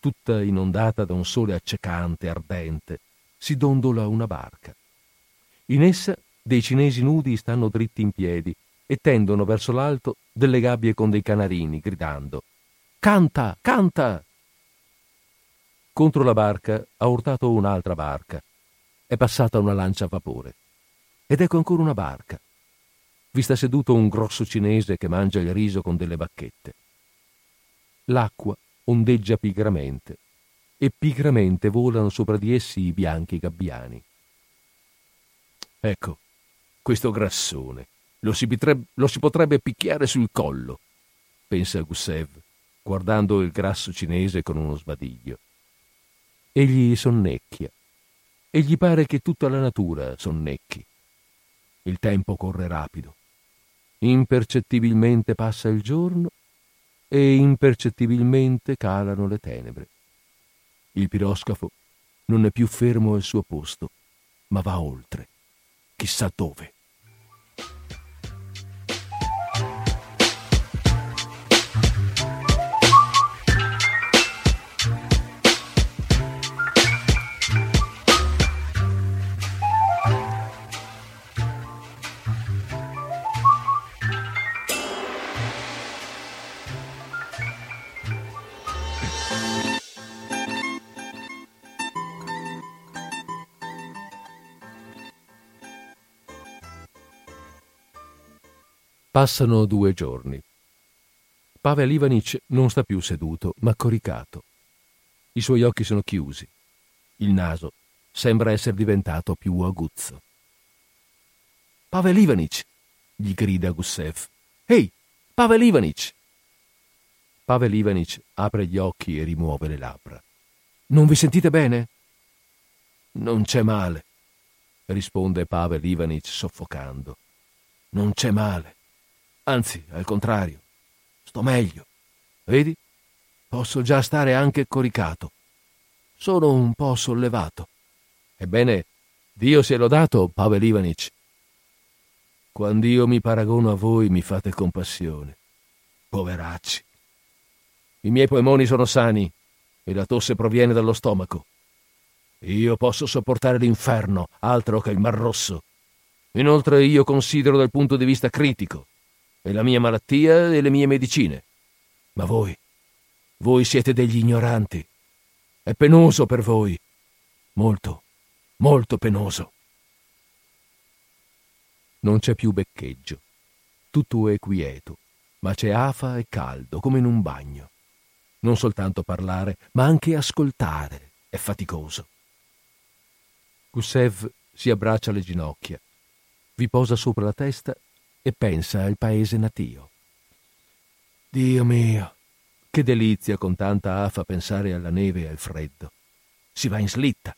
tutta inondata da un sole accecante, ardente, si dondola una barca. In essa dei cinesi nudi stanno dritti in piedi e tendono verso l'alto delle gabbie con dei canarini, gridando Canta, canta! Contro la barca ha urtato un'altra barca. È passata una lancia a vapore. Ed ecco ancora una barca. Vi sta seduto un grosso cinese che mangia il riso con delle bacchette. L'acqua ondeggia pigramente e pigramente volano sopra di essi i bianchi gabbiani. Ecco, questo grassone lo si, potrebbe, lo si potrebbe picchiare sul collo, pensa Gusev, guardando il grasso cinese con uno sbadiglio. Egli sonnecchia e gli pare che tutta la natura sonnecchi. Il tempo corre rapido. Impercettibilmente passa il giorno e impercettibilmente calano le tenebre. Il piroscafo non è più fermo al suo posto, ma va oltre, chissà dove. Passano due giorni. Pavel Ivanic non sta più seduto, ma coricato. I suoi occhi sono chiusi. Il naso sembra essere diventato più aguzzo. Pavel Ivanic! gli grida Gussev. Ehi, Pavel Ivanic! Pavel Ivanic apre gli occhi e rimuove le labbra. Non vi sentite bene? Non c'è male, risponde Pavel Ivanic soffocando. Non c'è male. Anzi, al contrario, sto meglio. Vedi? Posso già stare anche coricato. Sono un po' sollevato. Ebbene, Dio sia lodato, Pavel Ivanic. Quando io mi paragono a voi mi fate compassione. Poveracci. I miei polmoni sono sani e la tosse proviene dallo stomaco. Io posso sopportare l'inferno, altro che il Mar Rosso. Inoltre io considero dal punto di vista critico e la mia malattia e le mie medicine. Ma voi, voi siete degli ignoranti. È penoso per voi. Molto, molto penoso. Non c'è più beccheggio. Tutto è quieto, ma c'è afa e caldo, come in un bagno. Non soltanto parlare, ma anche ascoltare è faticoso. Gusev si abbraccia le ginocchia, vi posa sopra la testa e pensa al paese natio. Dio mio, Che delizia con tanta afa pensare alla neve e al freddo. Si va in slitta.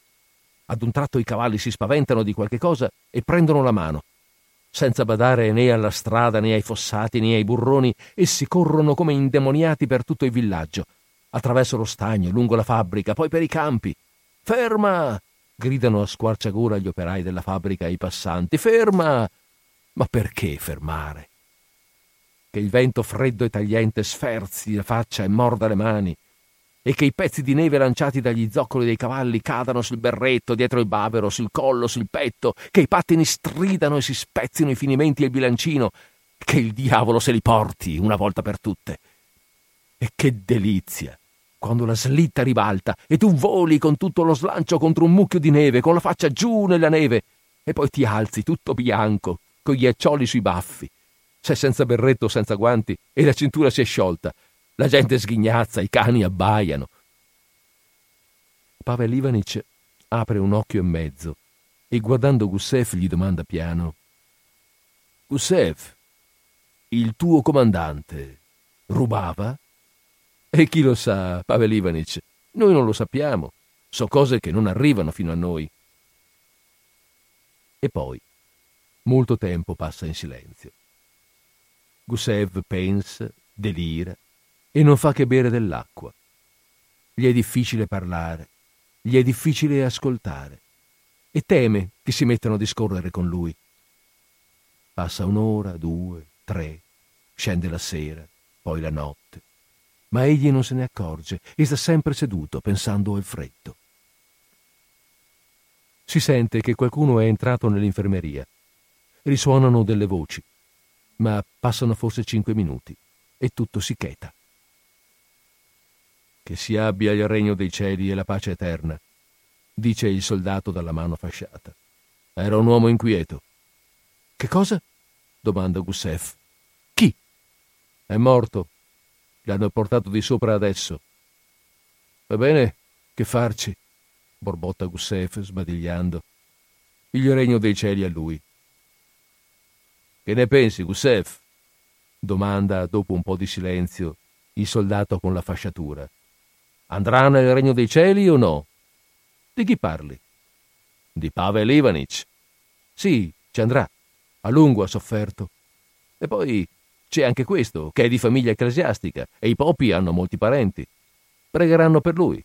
Ad un tratto i cavalli si spaventano di qualche cosa e prendono la mano. Senza badare né alla strada né ai fossati né ai burroni, essi corrono come indemoniati per tutto il villaggio, attraverso lo stagno, lungo la fabbrica, poi per i campi. Ferma! gridano a squarciagora gli operai della fabbrica ai passanti. Ferma! Ma perché fermare? che il vento freddo e tagliente sferzi la faccia e morda le mani, e che i pezzi di neve lanciati dagli zoccoli dei cavalli cadano sul berretto, dietro il bavero, sul collo, sul petto, che i pattini stridano e si spezzino i finimenti e il bilancino, che il diavolo se li porti una volta per tutte. E che delizia! Quando la slitta ribalta e tu voli con tutto lo slancio contro un mucchio di neve, con la faccia giù nella neve, e poi ti alzi tutto bianco, con gli accioli sui baffi, sei senza berretto, senza guanti e la cintura si è sciolta. La gente sghignazza, i cani abbaiano. Pavel Ivanic apre un occhio e mezzo e guardando Gusev gli domanda piano: Gusev, il tuo comandante rubava? E chi lo sa, Pavel Ivanic? Noi non lo sappiamo. So cose che non arrivano fino a noi. E poi molto tempo passa in silenzio. Gusev pensa, delira e non fa che bere dell'acqua. Gli è difficile parlare, gli è difficile ascoltare e teme che si mettano a discorrere con lui. Passa un'ora, due, tre, scende la sera, poi la notte, ma egli non se ne accorge e sta sempre seduto pensando al freddo. Si sente che qualcuno è entrato nell'infermeria. Risuonano delle voci ma passano forse cinque minuti e tutto si cheta. Che si abbia il regno dei cieli e la pace eterna, dice il soldato dalla mano fasciata. Era un uomo inquieto. Che cosa? domanda Gussef. Chi? È morto. L'hanno portato di sopra adesso. Va bene, che farci? borbotta Gussef sbadigliando. Il regno dei cieli a lui. Che ne pensi, Gusev? domanda, dopo un po' di silenzio, il soldato con la fasciatura. Andrà nel regno dei cieli o no? Di chi parli? Di Pavel Ivanic. Sì, ci andrà. A lungo ha sofferto. E poi c'è anche questo, che è di famiglia ecclesiastica, e i popi hanno molti parenti. Pregheranno per lui.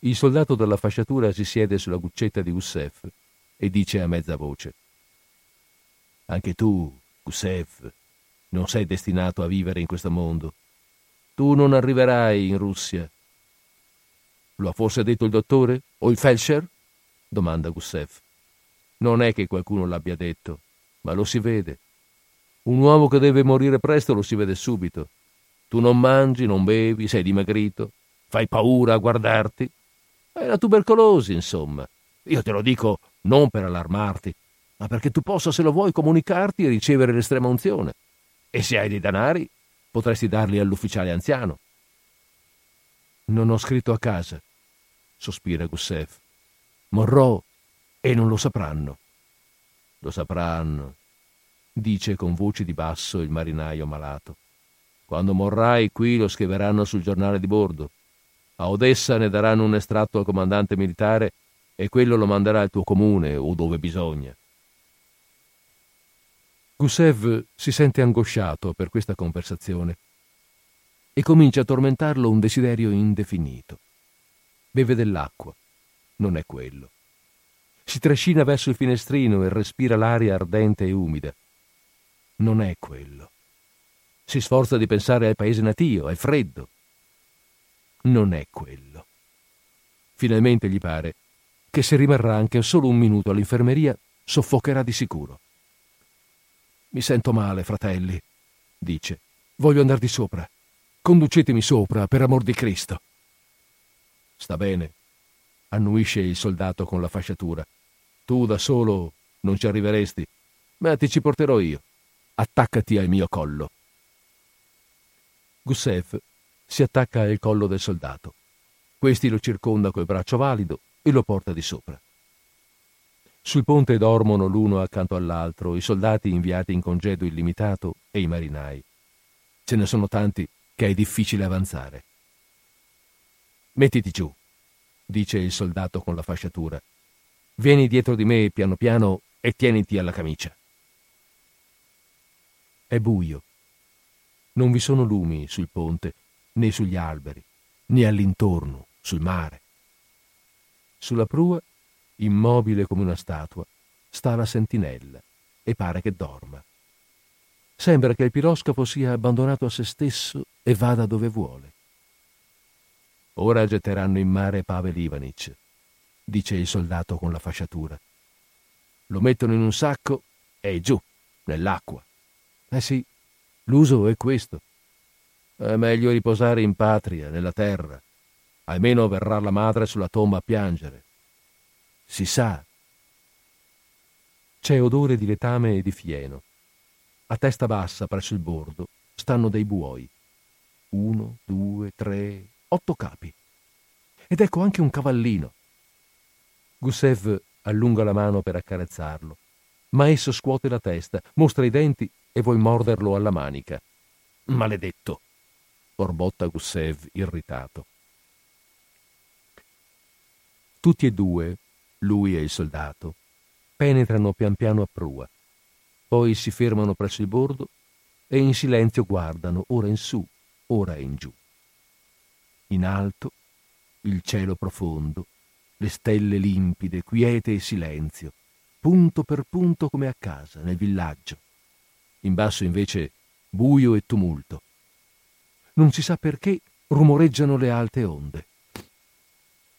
Il soldato della fasciatura si siede sulla guccetta di Gussef e dice a mezza voce. Anche tu, Gusev, non sei destinato a vivere in questo mondo. Tu non arriverai in Russia. Lo ha forse detto il dottore? O il Felscher? domanda Gusev. Non è che qualcuno l'abbia detto, ma lo si vede. Un uomo che deve morire presto lo si vede subito. Tu non mangi, non bevi, sei dimagrito, fai paura a guardarti. È la tubercolosi, insomma. Io te lo dico non per allarmarti, ma perché tu possa, se lo vuoi, comunicarti e ricevere l'estrema unzione. E se hai dei danari, potresti darli all'ufficiale anziano. Non ho scritto a casa, sospira Gusev. Morrò e non lo sapranno. Lo sapranno, dice con voce di basso il marinaio malato. Quando morrai qui lo scriveranno sul giornale di bordo. A Odessa ne daranno un estratto al comandante militare e quello lo manderà al tuo comune o dove bisogna. Gusev si sente angosciato per questa conversazione e comincia a tormentarlo un desiderio indefinito. Beve dell'acqua, non è quello. Si trascina verso il finestrino e respira l'aria ardente e umida. Non è quello. Si sforza di pensare al paese natio, al freddo. Non è quello. Finalmente gli pare che se rimarrà anche solo un minuto all'infermeria, soffocherà di sicuro. Mi sento male, fratelli, dice. Voglio andare di sopra. Conducetemi sopra, per amor di Cristo. Sta bene, annuisce il soldato con la fasciatura. Tu da solo non ci arriveresti, ma ti ci porterò io. Attaccati al mio collo. Gusev si attacca al collo del soldato. Questi lo circonda col braccio valido e lo porta di sopra. Sul ponte dormono l'uno accanto all'altro i soldati inviati in congedo illimitato e i marinai. Ce ne sono tanti che è difficile avanzare. Mettiti giù, dice il soldato con la fasciatura. Vieni dietro di me piano piano e tieniti alla camicia. È buio. Non vi sono lumi sul ponte, né sugli alberi, né all'intorno, sul mare. Sulla prua, immobile come una statua, sta la sentinella e pare che dorma. Sembra che il piroscafo sia abbandonato a se stesso e vada dove vuole. Ora getteranno in mare Pavel Ivanic, dice il soldato con la fasciatura. Lo mettono in un sacco e giù, nell'acqua. Eh sì, l'uso è questo. È meglio riposare in patria, nella terra. Almeno verrà la madre sulla tomba a piangere. Si sa. C'è odore di letame e di fieno. A testa bassa, presso il bordo, stanno dei buoi. Uno, due, tre, otto capi. Ed ecco anche un cavallino. Gusev allunga la mano per accarezzarlo, ma esso scuote la testa, mostra i denti e vuol morderlo alla manica. Maledetto! borbotta Gusev irritato. Tutti e due, lui e il soldato, penetrano pian piano a prua, poi si fermano presso il bordo e in silenzio guardano ora in su, ora in giù. In alto il cielo profondo, le stelle limpide, quiete e silenzio, punto per punto come a casa, nel villaggio. In basso invece buio e tumulto. Non si sa perché rumoreggiano le alte onde.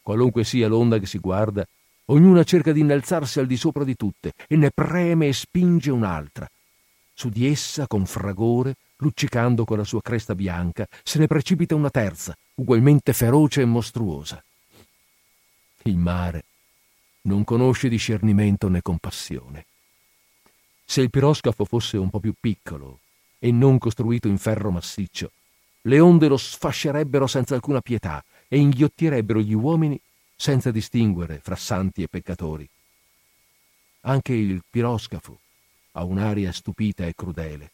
Qualunque sia l'onda che si guarda, ognuna cerca di innalzarsi al di sopra di tutte e ne preme e spinge un'altra. Su di essa, con fragore, luccicando con la sua cresta bianca, se ne precipita una terza, ugualmente feroce e mostruosa. Il mare non conosce discernimento né compassione. Se il piroscafo fosse un po' più piccolo e non costruito in ferro massiccio, le onde lo sfascerebbero senza alcuna pietà e inghiottirebbero gli uomini senza distinguere fra santi e peccatori. Anche il piroscafo ha un'aria stupita e crudele.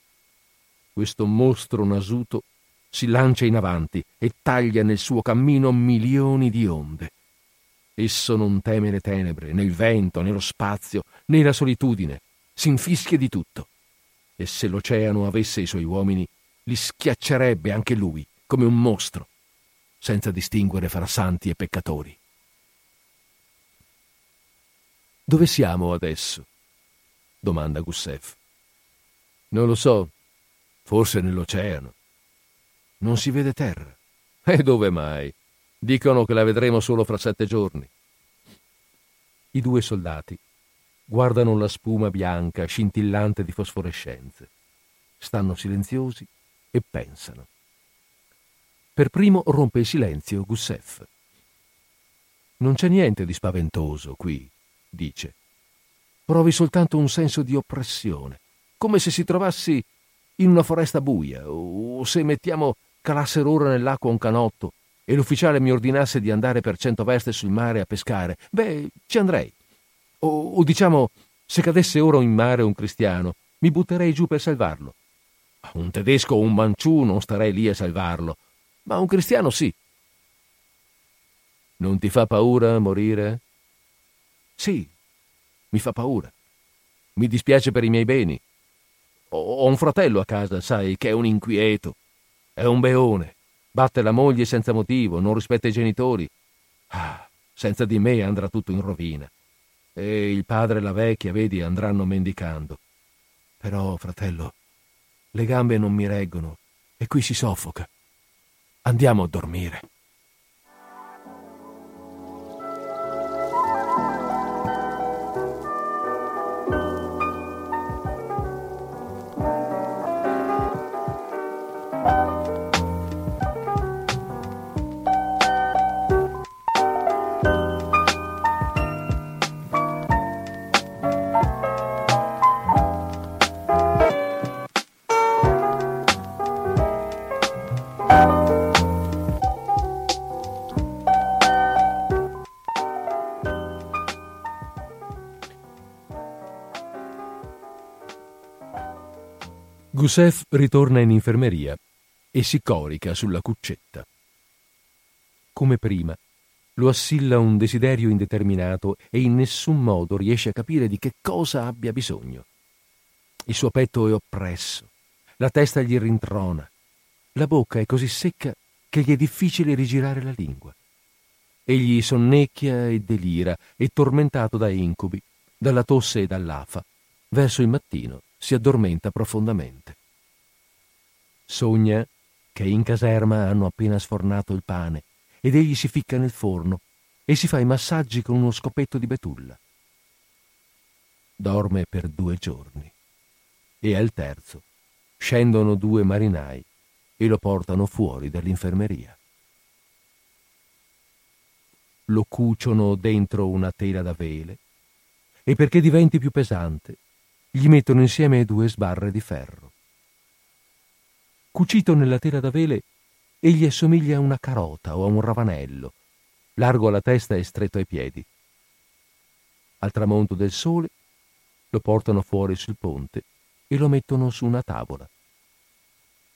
Questo mostro nasuto si lancia in avanti e taglia nel suo cammino milioni di onde. Esso non teme le tenebre, né il vento, né lo spazio, né la solitudine, si infischia di tutto. E se l'oceano avesse i suoi uomini, li schiaccerebbe anche lui, come un mostro, senza distinguere fra santi e peccatori. Dove siamo adesso? domanda Gussef. Non lo so, forse nell'oceano. Non si vede terra. E dove mai? Dicono che la vedremo solo fra sette giorni. I due soldati guardano la spuma bianca scintillante di fosforescenze. Stanno silenziosi e pensano. Per primo rompe il silenzio Gussef. Non c'è niente di spaventoso qui, dice. Provi soltanto un senso di oppressione, come se si trovassi in una foresta buia o se mettiamo calassero ora nell'acqua un canotto e l'ufficiale mi ordinasse di andare per cento verste sul mare a pescare, beh, ci andrei. O, o diciamo, se cadesse ora in mare un cristiano, mi butterei giù per salvarlo. Un tedesco o un manciù non starei lì a salvarlo, ma un cristiano sì. Non ti fa paura morire? Sì, mi fa paura. Mi dispiace per i miei beni. Ho un fratello a casa, sai, che è un inquieto. È un beone. Batte la moglie senza motivo, non rispetta i genitori. Ah, senza di me andrà tutto in rovina. E il padre e la vecchia, vedi, andranno mendicando. Però, fratello, le gambe non mi reggono e qui si soffoca. Andiamo a dormire. Gusev ritorna in infermeria e si corica sulla cuccetta. Come prima, lo assilla un desiderio indeterminato e in nessun modo riesce a capire di che cosa abbia bisogno. Il suo petto è oppresso, la testa gli rintrona, la bocca è così secca che gli è difficile rigirare la lingua. Egli sonnecchia e delira, e tormentato da incubi, dalla tosse e dall'afa, verso il mattino si addormenta profondamente. Sogna che in caserma hanno appena sfornato il pane ed egli si ficca nel forno e si fa i massaggi con uno scopetto di betulla. Dorme per due giorni e al terzo scendono due marinai e lo portano fuori dall'infermeria. Lo cuciono dentro una tela da vele e perché diventi più pesante gli mettono insieme due sbarre di ferro. Cucito nella tela da vele egli assomiglia a una carota o a un ravanello, largo alla testa e stretto ai piedi. Al tramonto del sole lo portano fuori sul ponte e lo mettono su una tavola.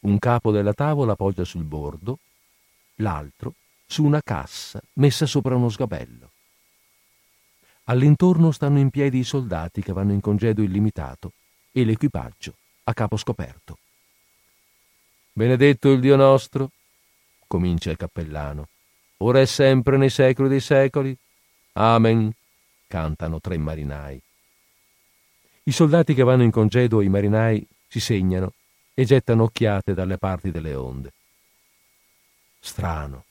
Un capo della tavola poggia sul bordo, l'altro su una cassa messa sopra uno sgabello. All'intorno stanno in piedi i soldati che vanno in congedo illimitato e l'equipaggio a capo scoperto. Benedetto il Dio nostro, comincia il cappellano, ora e sempre nei secoli dei secoli. Amen, cantano tre marinai. I soldati che vanno in congedo e i marinai si segnano e gettano occhiate dalle parti delle onde. Strano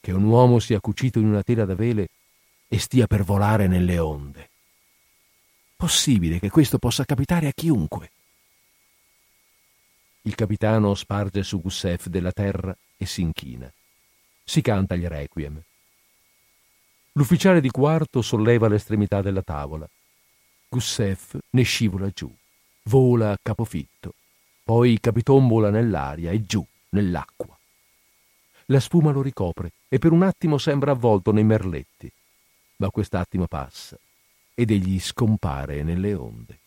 che un uomo sia cucito in una tela da vele e stia per volare nelle onde. Possibile che questo possa capitare a chiunque. Il capitano sparge su Gussef della terra e si inchina. Si canta gli requiem. L'ufficiale di quarto solleva l'estremità della tavola. Gussef ne scivola giù, vola a capofitto, poi capitombola nell'aria e giù, nell'acqua. La spuma lo ricopre e per un attimo sembra avvolto nei merletti, ma quest'attimo passa ed egli scompare nelle onde.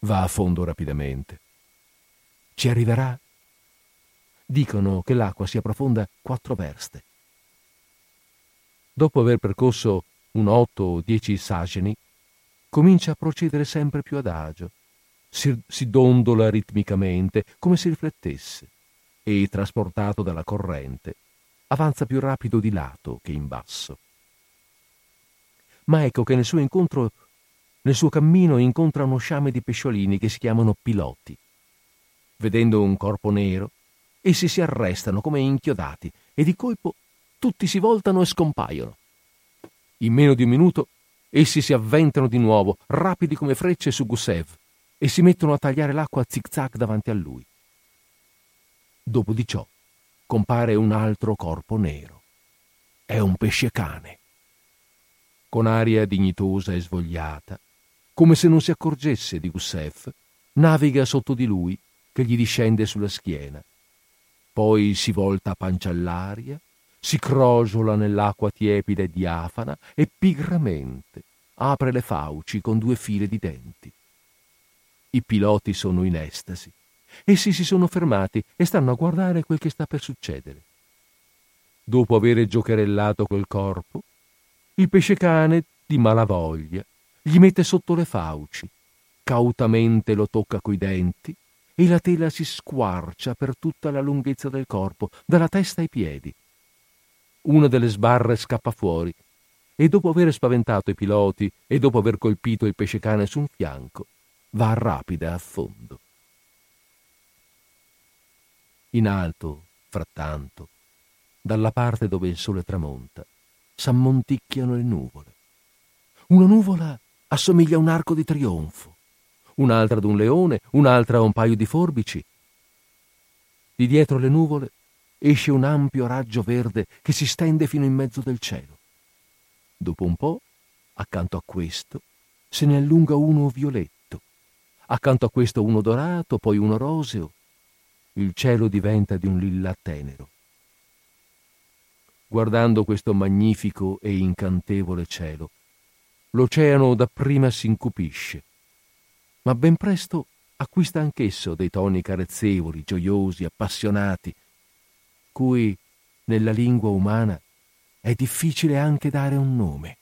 Va a fondo rapidamente. Ci arriverà dicono che l'acqua sia profonda quattro verste. Dopo aver percorso un otto o dieci sageni, comincia a procedere sempre più adagio, si, si dondola ritmicamente, come se riflettesse, e, trasportato dalla corrente, avanza più rapido di lato che in basso. Ma ecco che nel suo incontro, nel suo cammino incontra uno sciame di pesciolini che si chiamano piloti. Vedendo un corpo nero, essi si arrestano come inchiodati e di colpo tutti si voltano e scompaiono. In meno di un minuto essi si avventano di nuovo, rapidi come frecce su Gusev, e si mettono a tagliare l'acqua a zig-zag davanti a lui. Dopo di ciò compare un altro corpo nero. È un pesce cane. Con aria dignitosa e svogliata, come se non si accorgesse di Gusev, naviga sotto di lui che gli discende sulla schiena poi si volta a pancia all'aria, si crogiola nell'acqua tiepida e diafana e pigramente apre le fauci con due file di denti. I piloti sono in estasi. Essi si sono fermati e stanno a guardare quel che sta per succedere. Dopo aver giocherellato col corpo, il pescecane, di malavoglia, gli mette sotto le fauci, cautamente lo tocca coi denti e la tela si squarcia per tutta la lunghezza del corpo, dalla testa ai piedi. Una delle sbarre scappa fuori e dopo aver spaventato i piloti e dopo aver colpito il pescecane su un fianco, va rapida a fondo. In alto, frattanto, dalla parte dove il sole tramonta, s'ammonticchiano le nuvole. Una nuvola assomiglia a un arco di trionfo un'altra ad un leone, un'altra a un paio di forbici. Di dietro le nuvole esce un ampio raggio verde che si stende fino in mezzo del cielo. Dopo un po', accanto a questo, se ne allunga uno violetto, accanto a questo uno dorato, poi uno roseo. Il cielo diventa di un lilla tenero. Guardando questo magnifico e incantevole cielo, l'oceano dapprima si incupisce ma ben presto acquista anch'esso dei toni carezzevoli, gioiosi, appassionati, cui nella lingua umana è difficile anche dare un nome.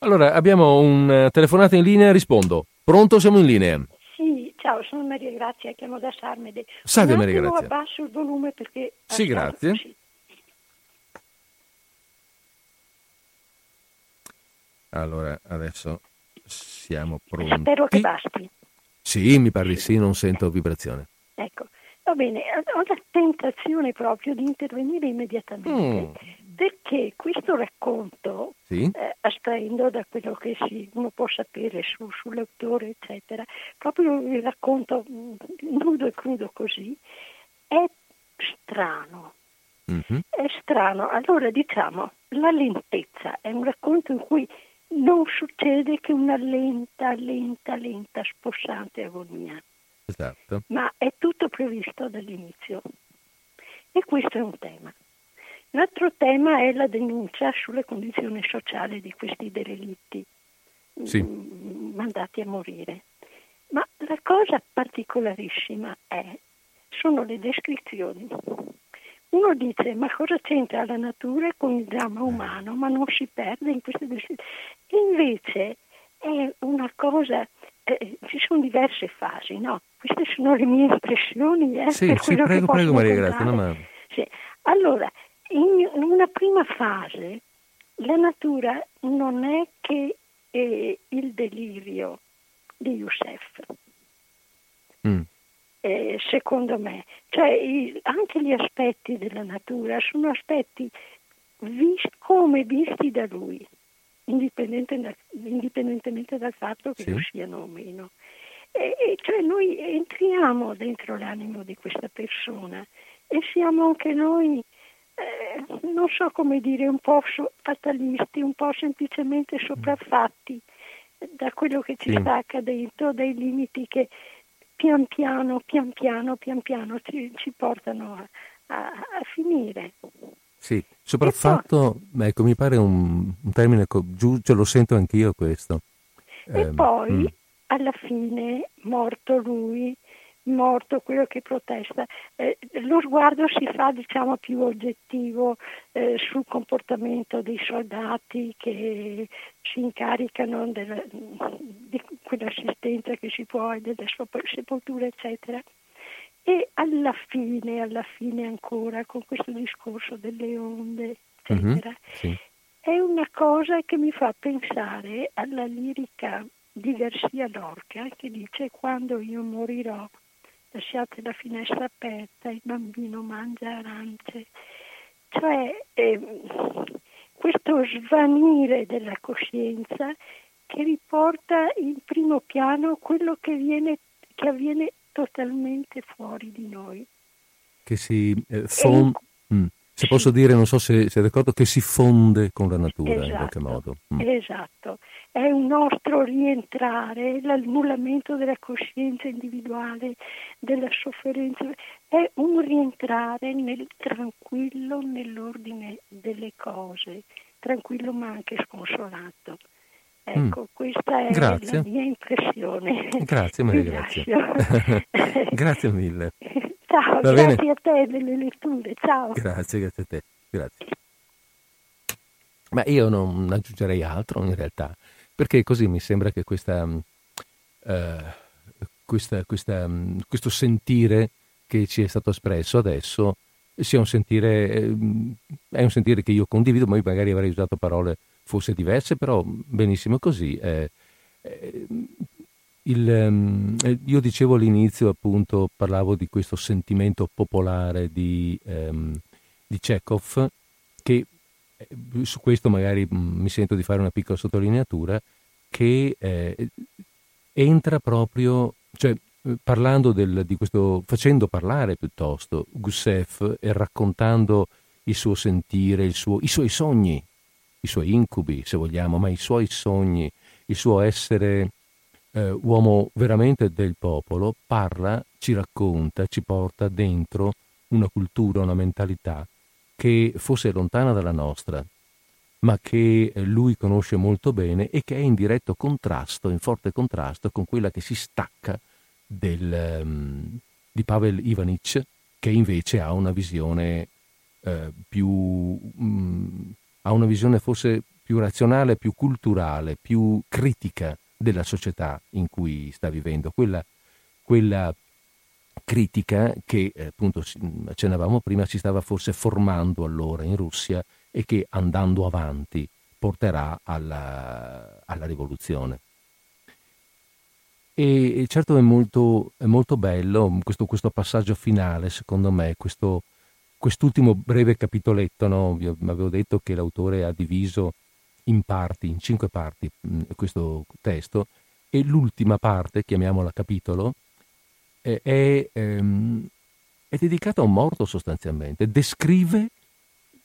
Allora, abbiamo un uh, telefonata in linea, rispondo. Pronto, siamo in linea. Sì, ciao, sono Maria Grazia, chiamo da Sarmede. Salve Maria Grazia. abbasso il volume perché... Sì, grazie. Sì. Allora, adesso siamo pronti. Spero che basti. Sì, mi pare di sì, non sento vibrazione. Ecco, va bene, ho la tentazione proprio di intervenire immediatamente. Mm perché questo racconto, sì? eh, astraendo da quello che si, uno può sapere su, sull'autore, eccetera, proprio il racconto mm, nudo e crudo così, è strano. Mm-hmm. È strano. Allora diciamo, la lentezza è un racconto in cui non succede che una lenta, lenta, lenta, spossante agonia. Esatto. Ma è tutto previsto dall'inizio. E questo è un tema. L'altro tema è la denuncia sulle condizioni sociali di questi derelitti sì. Mm, mandati a morire. Ma la cosa particolarissima è, sono le descrizioni. Uno dice, ma cosa c'entra la natura con il dramma umano? Ma non si perde in queste descrizioni. Invece è una cosa, eh, ci sono diverse fasi, no? Queste sono le mie impressioni. Eh, sì, sì prego, prego Maria Grazia. No, sì. Allora, in una prima fase la natura non è che eh, il delirio di Youssef, mm. eh, secondo me. Cioè, i, anche gli aspetti della natura sono aspetti vis- come visti da lui, indipendente da, indipendentemente dal fatto che sì. lo siano o meno. E, e cioè noi entriamo dentro l'animo di questa persona e siamo anche noi eh, non so come dire, un po' fatalisti, un po' semplicemente sopraffatti da quello che ci sì. stacca dentro, dai limiti che pian piano, pian piano, pian piano ci, ci portano a, a, a, finire. Sì, sopraffatto, poi, ecco, mi pare un, un termine giusto, lo sento anch'io questo. E eh, poi, mm. alla fine, morto lui, morto, quello che protesta. Eh, lo sguardo si fa diciamo, più oggettivo eh, sul comportamento dei soldati che si incaricano della, di quell'assistenza che si può e delle sepolture, eccetera. E alla fine, alla fine ancora, con questo discorso delle onde, eccetera, mm-hmm, sì. è una cosa che mi fa pensare alla lirica di Garcia Lorca che dice quando io morirò lasciate la finestra aperta, il bambino mangia arance. Cioè eh, questo svanire della coscienza che riporta in primo piano quello che, viene, che avviene totalmente fuori di noi. Che si eh, fon- mm. Se posso dire, non so se sei d'accordo, che si fonde con la natura esatto, in qualche modo. Mm. Esatto, è un nostro rientrare, l'annullamento della coscienza individuale, della sofferenza, è un rientrare nel tranquillo, nell'ordine delle cose, tranquillo ma anche sconsolato. Ecco, mm. questa è Grazie. la mia impressione. Grazie Maria, grazie. (laughs) (laughs) grazie mille. (laughs) Ciao, Va grazie bene? a te delle letture, ciao. Grazie, grazie a te, grazie. Mm, ma io non aggiungerei altro in realtà, perché così mi sembra che questa, uh, questa, questa, um, questo sentire che ci è stato espresso adesso sia un sentire, eh, è un sentire che io condivido, ma io magari avrei usato parole forse diverse, però benissimo così. Eh, eh, il, um, io dicevo all'inizio, appunto, parlavo di questo sentimento popolare di, um, di Chekhov, che eh, su questo magari mm, mi sento di fare una piccola sottolineatura, che eh, entra proprio, cioè parlando del, di questo, facendo parlare piuttosto Gusev e raccontando il suo sentire, il suo, i suoi sogni, i suoi incubi, se vogliamo, ma i suoi sogni, il suo essere eh, uomo veramente del popolo, parla, ci racconta, ci porta dentro una cultura, una mentalità che fosse lontana dalla nostra, ma che lui conosce molto bene e che è in diretto contrasto, in forte contrasto con quella che si stacca del, um, di Pavel Ivanic, che invece ha una visione eh, più um, ha una visione forse più razionale, più culturale, più critica della società in cui sta vivendo, quella, quella critica che appunto accennavamo prima si stava forse formando allora in Russia e che andando avanti porterà alla, alla rivoluzione. E certo è molto, è molto bello questo, questo, passaggio finale, secondo me, questo, quest'ultimo breve capitoletto. No? Vi avevo detto che l'autore ha diviso in parti, in cinque parti, questo testo, e l'ultima parte, chiamiamola capitolo, è, è, ehm, è dedicata a un morto sostanzialmente. Descrive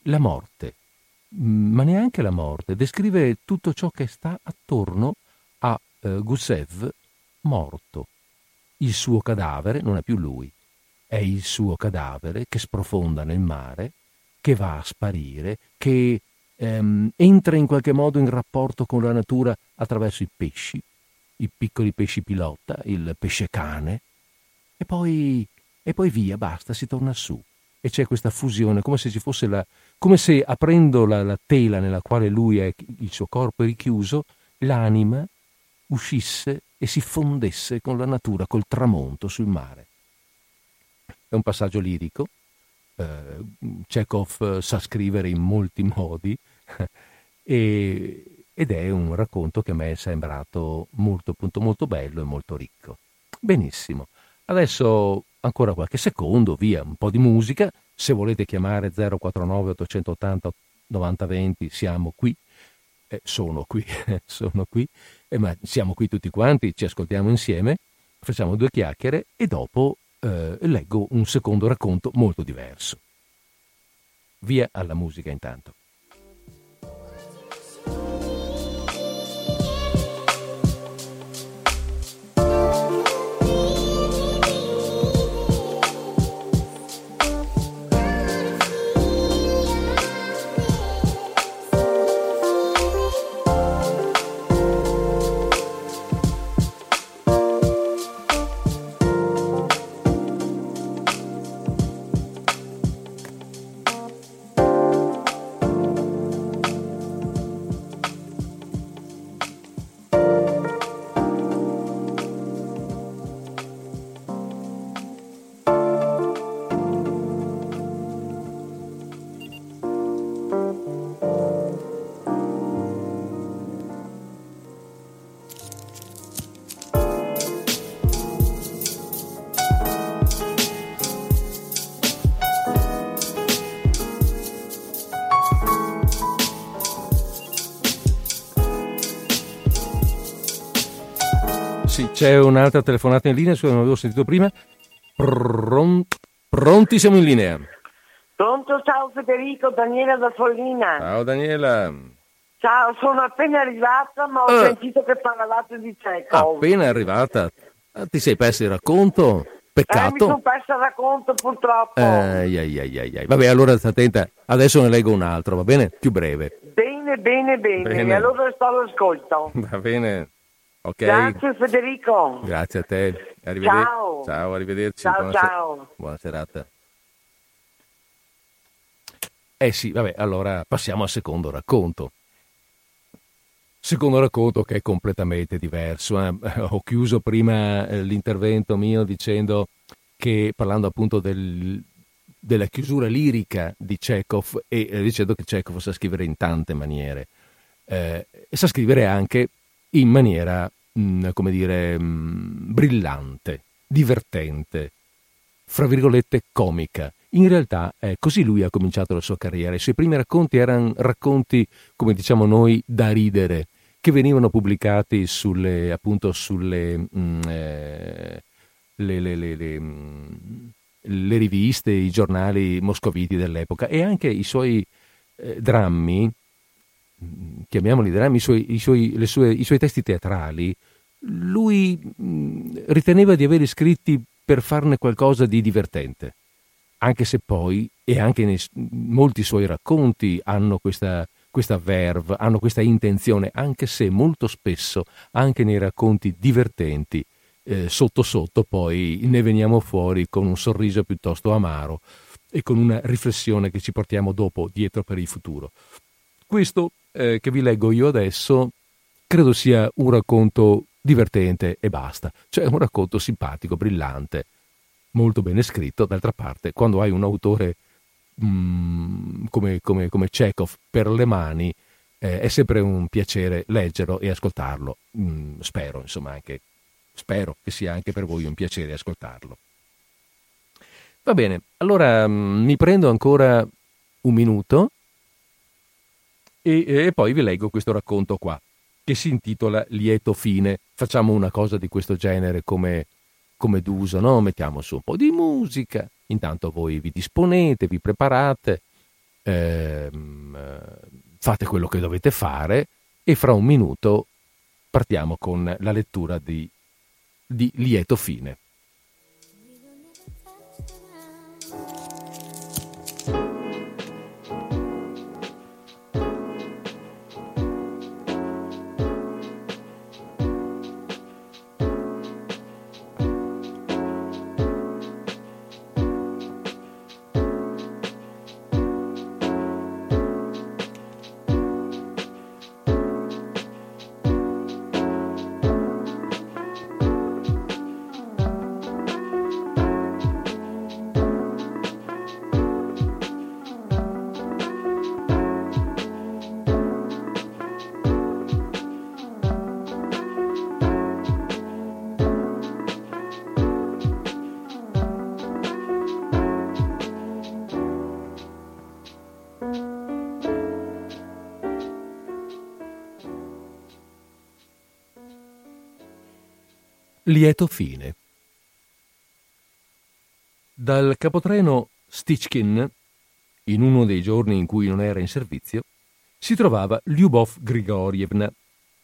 la morte, ma neanche la morte, descrive tutto ciò che sta attorno a eh, Gusev morto. Il suo cadavere non è più lui, è il suo cadavere che sprofonda nel mare, che va a sparire, che ehm, entra in qualche modo in rapporto con la natura attraverso i pesci, i piccoli pesci pilota, il pesce cane, e poi, e poi via, basta, si torna su. E c'è questa fusione, come se ci fosse la. come se aprendo la, la tela nella quale lui è, il suo corpo è richiuso, l'anima uscisse e si fondesse con la natura, col tramonto sul mare. È un passaggio lirico, Chekhov sa scrivere in molti (laughs) modi e, ed è un racconto che a me è sembrato molto, appunto, molto bello e molto ricco. Benissimo, adesso ancora qualche secondo, via, un po' di musica, se volete chiamare 049 880 9020 siamo qui, eh, sono qui, (laughs) sono qui. Eh, ma siamo qui tutti quanti, ci ascoltiamo insieme, facciamo due chiacchiere e dopo eh, leggo un secondo racconto molto diverso. Via alla musica intanto. C'è un'altra telefonata in linea, non avevo sentito prima. Pronti, pronti siamo in linea. Pronto, ciao Federico, Daniela da Follina. Ciao Daniela. Ciao, sono appena arrivata, ma ho uh, sentito che parlavate di Chekhov. Appena arrivata? Ah, ti sei perso il racconto? Peccato. Eh, mi sono perso il racconto purtroppo. Ai, ai, ai, ai. Vabbè, allora sta attenta. Adesso ne leggo un altro, va bene? Più breve. Bene, bene, bene. bene. Allora sto all'ascolto. Va bene. Okay. Grazie Federico. Grazie a te. Arrivederci. Ciao. Ciao, arrivederci. Ciao, buona, ciao. Se- buona serata. Eh sì, vabbè, allora passiamo al secondo racconto. Secondo racconto che è completamente diverso. Eh? Ho chiuso prima eh, l'intervento mio dicendo che, parlando appunto del, della chiusura lirica di Chekhov e eh, dicendo che Chekhov sa scrivere in tante maniere. Eh, e sa scrivere anche in maniera, mm, come dire, mm, brillante, divertente, fra virgolette comica. In realtà eh, così lui ha cominciato la sua carriera. I suoi primi racconti erano racconti, come diciamo noi, da ridere, che venivano pubblicati sulle, appunto, sulle, mh, mm, eh, le, le, le, le, riviste, i giornali moscoviti dell'epoca e anche i suoi eh, drammi, mm, chiamiamoli drammi, i suoi, i suoi, sue, i suoi testi teatrali, lui riteneva di averli scritti per farne qualcosa di divertente, anche se poi, e anche nei, molti suoi racconti hanno questa, questa verve, hanno questa intenzione, anche se molto spesso, anche nei racconti divertenti, eh, sotto sotto poi ne veniamo fuori con un sorriso piuttosto amaro e con una riflessione che ci portiamo dopo dietro per il futuro. Questo eh, che vi leggo io adesso credo sia un racconto divertente e basta. Cioè un racconto simpatico, brillante, molto bene scritto. D'altra parte, quando hai un autore mm, come, come, come Chekhov per le mani, eh, è sempre un piacere leggerlo e ascoltarlo. Mm, spero, insomma, anche, spero che sia anche per voi un piacere ascoltarlo. Va bene, allora mm, mi prendo ancora un minuto e, e poi vi leggo questo racconto qua che si intitola Lieto fine. Facciamo una cosa di questo genere come, come d'uso, no? Mettiamo su un po' di musica, intanto voi vi disponete, vi preparate, ehm, fate quello che dovete fare e fra un minuto partiamo con la lettura di, di Lieto fine. Lieto fine. Dal capotreno Stichkin, in uno dei giorni in cui non era in servizio, si trovava Lyubov Grigorievna,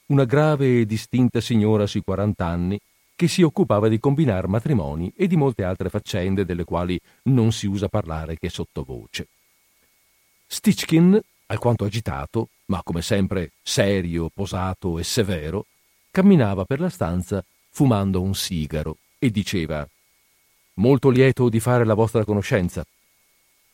una grave e distinta signora sui 40 anni che si occupava di combinar matrimoni e di molte altre faccende delle quali non si usa parlare che sottovoce. Stichkin, alquanto agitato, ma come sempre serio, posato e severo, camminava per la stanza fumando un sigaro, e diceva Molto lieto di fare la vostra conoscenza.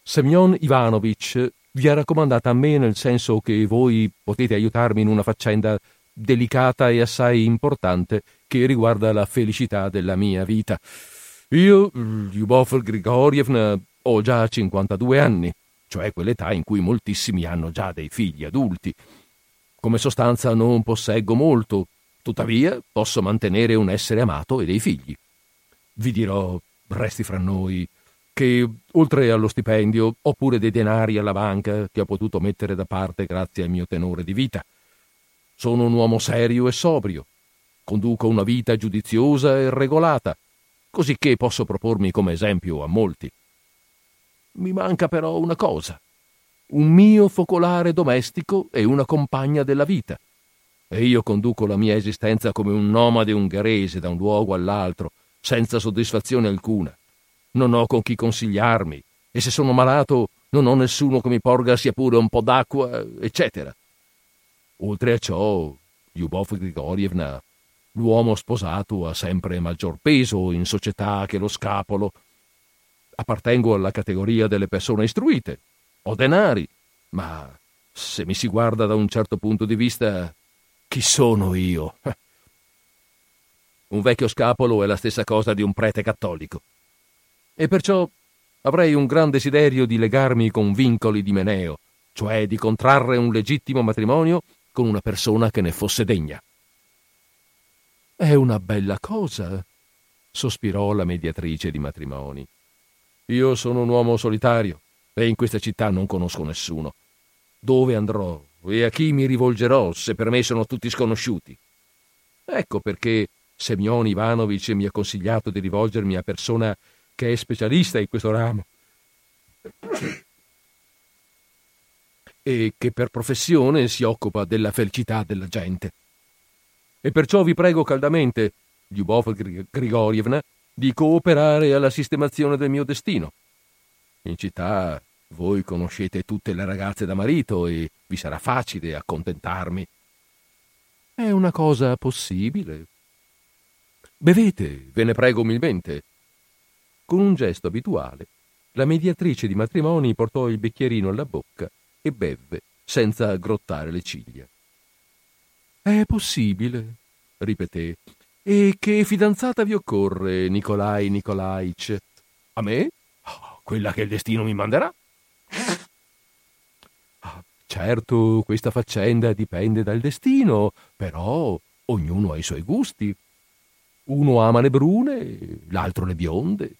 Semyon Ivanovich vi ha raccomandata a me nel senso che voi potete aiutarmi in una faccenda delicata e assai importante che riguarda la felicità della mia vita. Io, Lyubov Grigorievna, ho già 52 anni, cioè quell'età in cui moltissimi hanno già dei figli adulti. Come sostanza non posseggo molto, Tuttavia posso mantenere un essere amato e dei figli. Vi dirò, resti fra noi, che oltre allo stipendio ho pure dei denari alla banca che ho potuto mettere da parte grazie al mio tenore di vita. Sono un uomo serio e sobrio. Conduco una vita giudiziosa e regolata, così che posso propormi come esempio a molti. Mi manca però una cosa, un mio focolare domestico e una compagna della vita e io conduco la mia esistenza come un nomade ungherese da un luogo all'altro, senza soddisfazione alcuna. Non ho con chi consigliarmi, e se sono malato non ho nessuno che mi porga sia pure un po' d'acqua, eccetera. Oltre a ciò, Lyubov Grigorievna, l'uomo sposato ha sempre maggior peso in società che lo scapolo. Appartengo alla categoria delle persone istruite. Ho denari, ma se mi si guarda da un certo punto di vista, chi sono io? Un vecchio scapolo è la stessa cosa di un prete cattolico. E perciò avrei un gran desiderio di legarmi con vincoli di Meneo, cioè di contrarre un legittimo matrimonio con una persona che ne fosse degna. È una bella cosa, sospirò la mediatrice di matrimoni. Io sono un uomo solitario e in questa città non conosco nessuno. Dove andrò E a chi mi rivolgerò se per me sono tutti sconosciuti? Ecco perché Semyon Ivanovic mi ha consigliato di rivolgermi a persona che è specialista in questo ramo e che per professione si occupa della felicità della gente. E perciò vi prego caldamente, Lyubov Grigorievna, di cooperare alla sistemazione del mio destino. In città voi conoscete tutte le ragazze da marito e vi sarà facile accontentarmi. È una cosa possibile. Bevete, ve ne prego umilmente. Con un gesto abituale, la mediatrice di matrimoni portò il bicchierino alla bocca e bevve senza grottare le ciglia. È possibile, ripeté. E che fidanzata vi occorre, Nicolai Nicolaic? A me? Oh, quella che il destino mi manderà. Ah, certo, questa faccenda dipende dal destino, però ognuno ha i suoi gusti. Uno ama le brune, l'altro le bionde.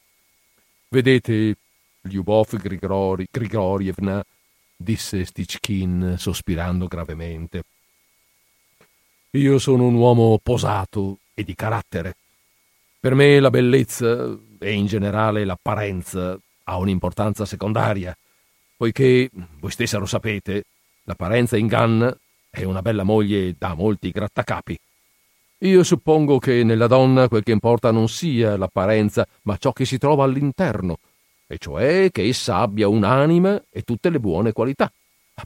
Vedete, Lyubov Grigori, Grigorievna disse Stichkin sospirando gravemente. Io sono un uomo posato e di carattere. Per me la bellezza e in generale l'apparenza ha un'importanza secondaria, poiché, voi stessa lo sapete, l'apparenza inganna e una bella moglie dà molti grattacapi. Io suppongo che nella donna quel che importa non sia l'apparenza, ma ciò che si trova all'interno, e cioè che essa abbia un'anima e tutte le buone qualità.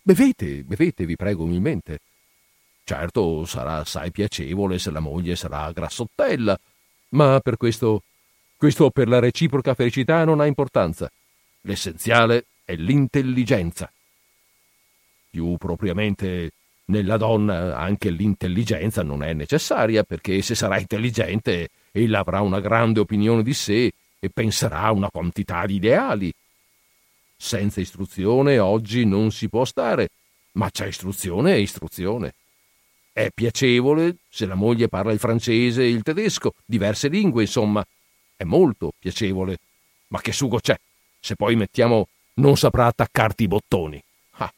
Bevete, bevete, vi prego umilmente. Certo, sarà assai piacevole se la moglie sarà grassottella, ma per questo, questo per la reciproca felicità non ha importanza. L'essenziale è l'intelligenza. Più propriamente nella donna anche l'intelligenza non è necessaria, perché se sarà intelligente ella avrà una grande opinione di sé e penserà a una quantità di ideali. Senza istruzione oggi non si può stare, ma c'è istruzione e istruzione. È piacevole se la moglie parla il francese e il tedesco, diverse lingue, insomma. È molto piacevole. Ma che sugo c'è? Se poi mettiamo non saprà attaccarti i bottoni. Ah,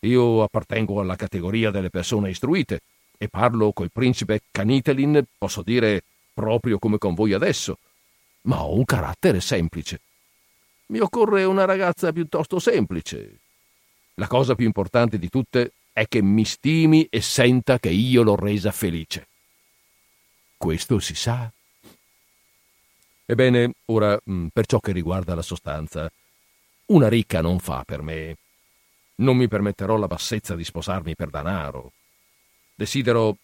io appartengo alla categoria delle persone istruite e parlo col principe Canitelin, posso dire proprio come con voi adesso, ma ho un carattere semplice. Mi occorre una ragazza piuttosto semplice. La cosa più importante di tutte è che mi stimi e senta che io l'ho resa felice. Questo si sa. Ebbene, ora, mm, per ciò che riguarda la sostanza, una ricca non fa per me. Non mi permetterò la bassezza di sposarmi per danaro. Desidero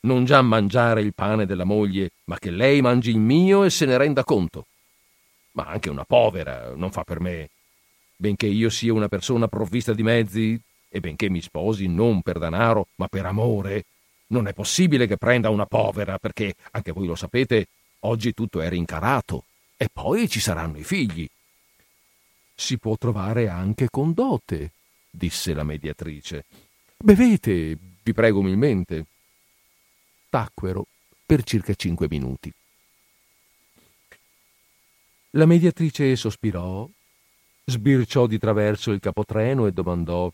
non già mangiare il pane della moglie, ma che lei mangi il mio e se ne renda conto. Ma anche una povera non fa per me. Benché io sia una persona provvista di mezzi, e benché mi sposi non per danaro, ma per amore, non è possibile che prenda una povera, perché, anche voi lo sapete, oggi tutto è rincarato, e poi ci saranno i figli. Si può trovare anche con dote, disse la mediatrice. Bevete, vi prego umilmente tacquero per circa cinque minuti. La mediatrice sospirò, sbirciò di traverso il capotreno e domandò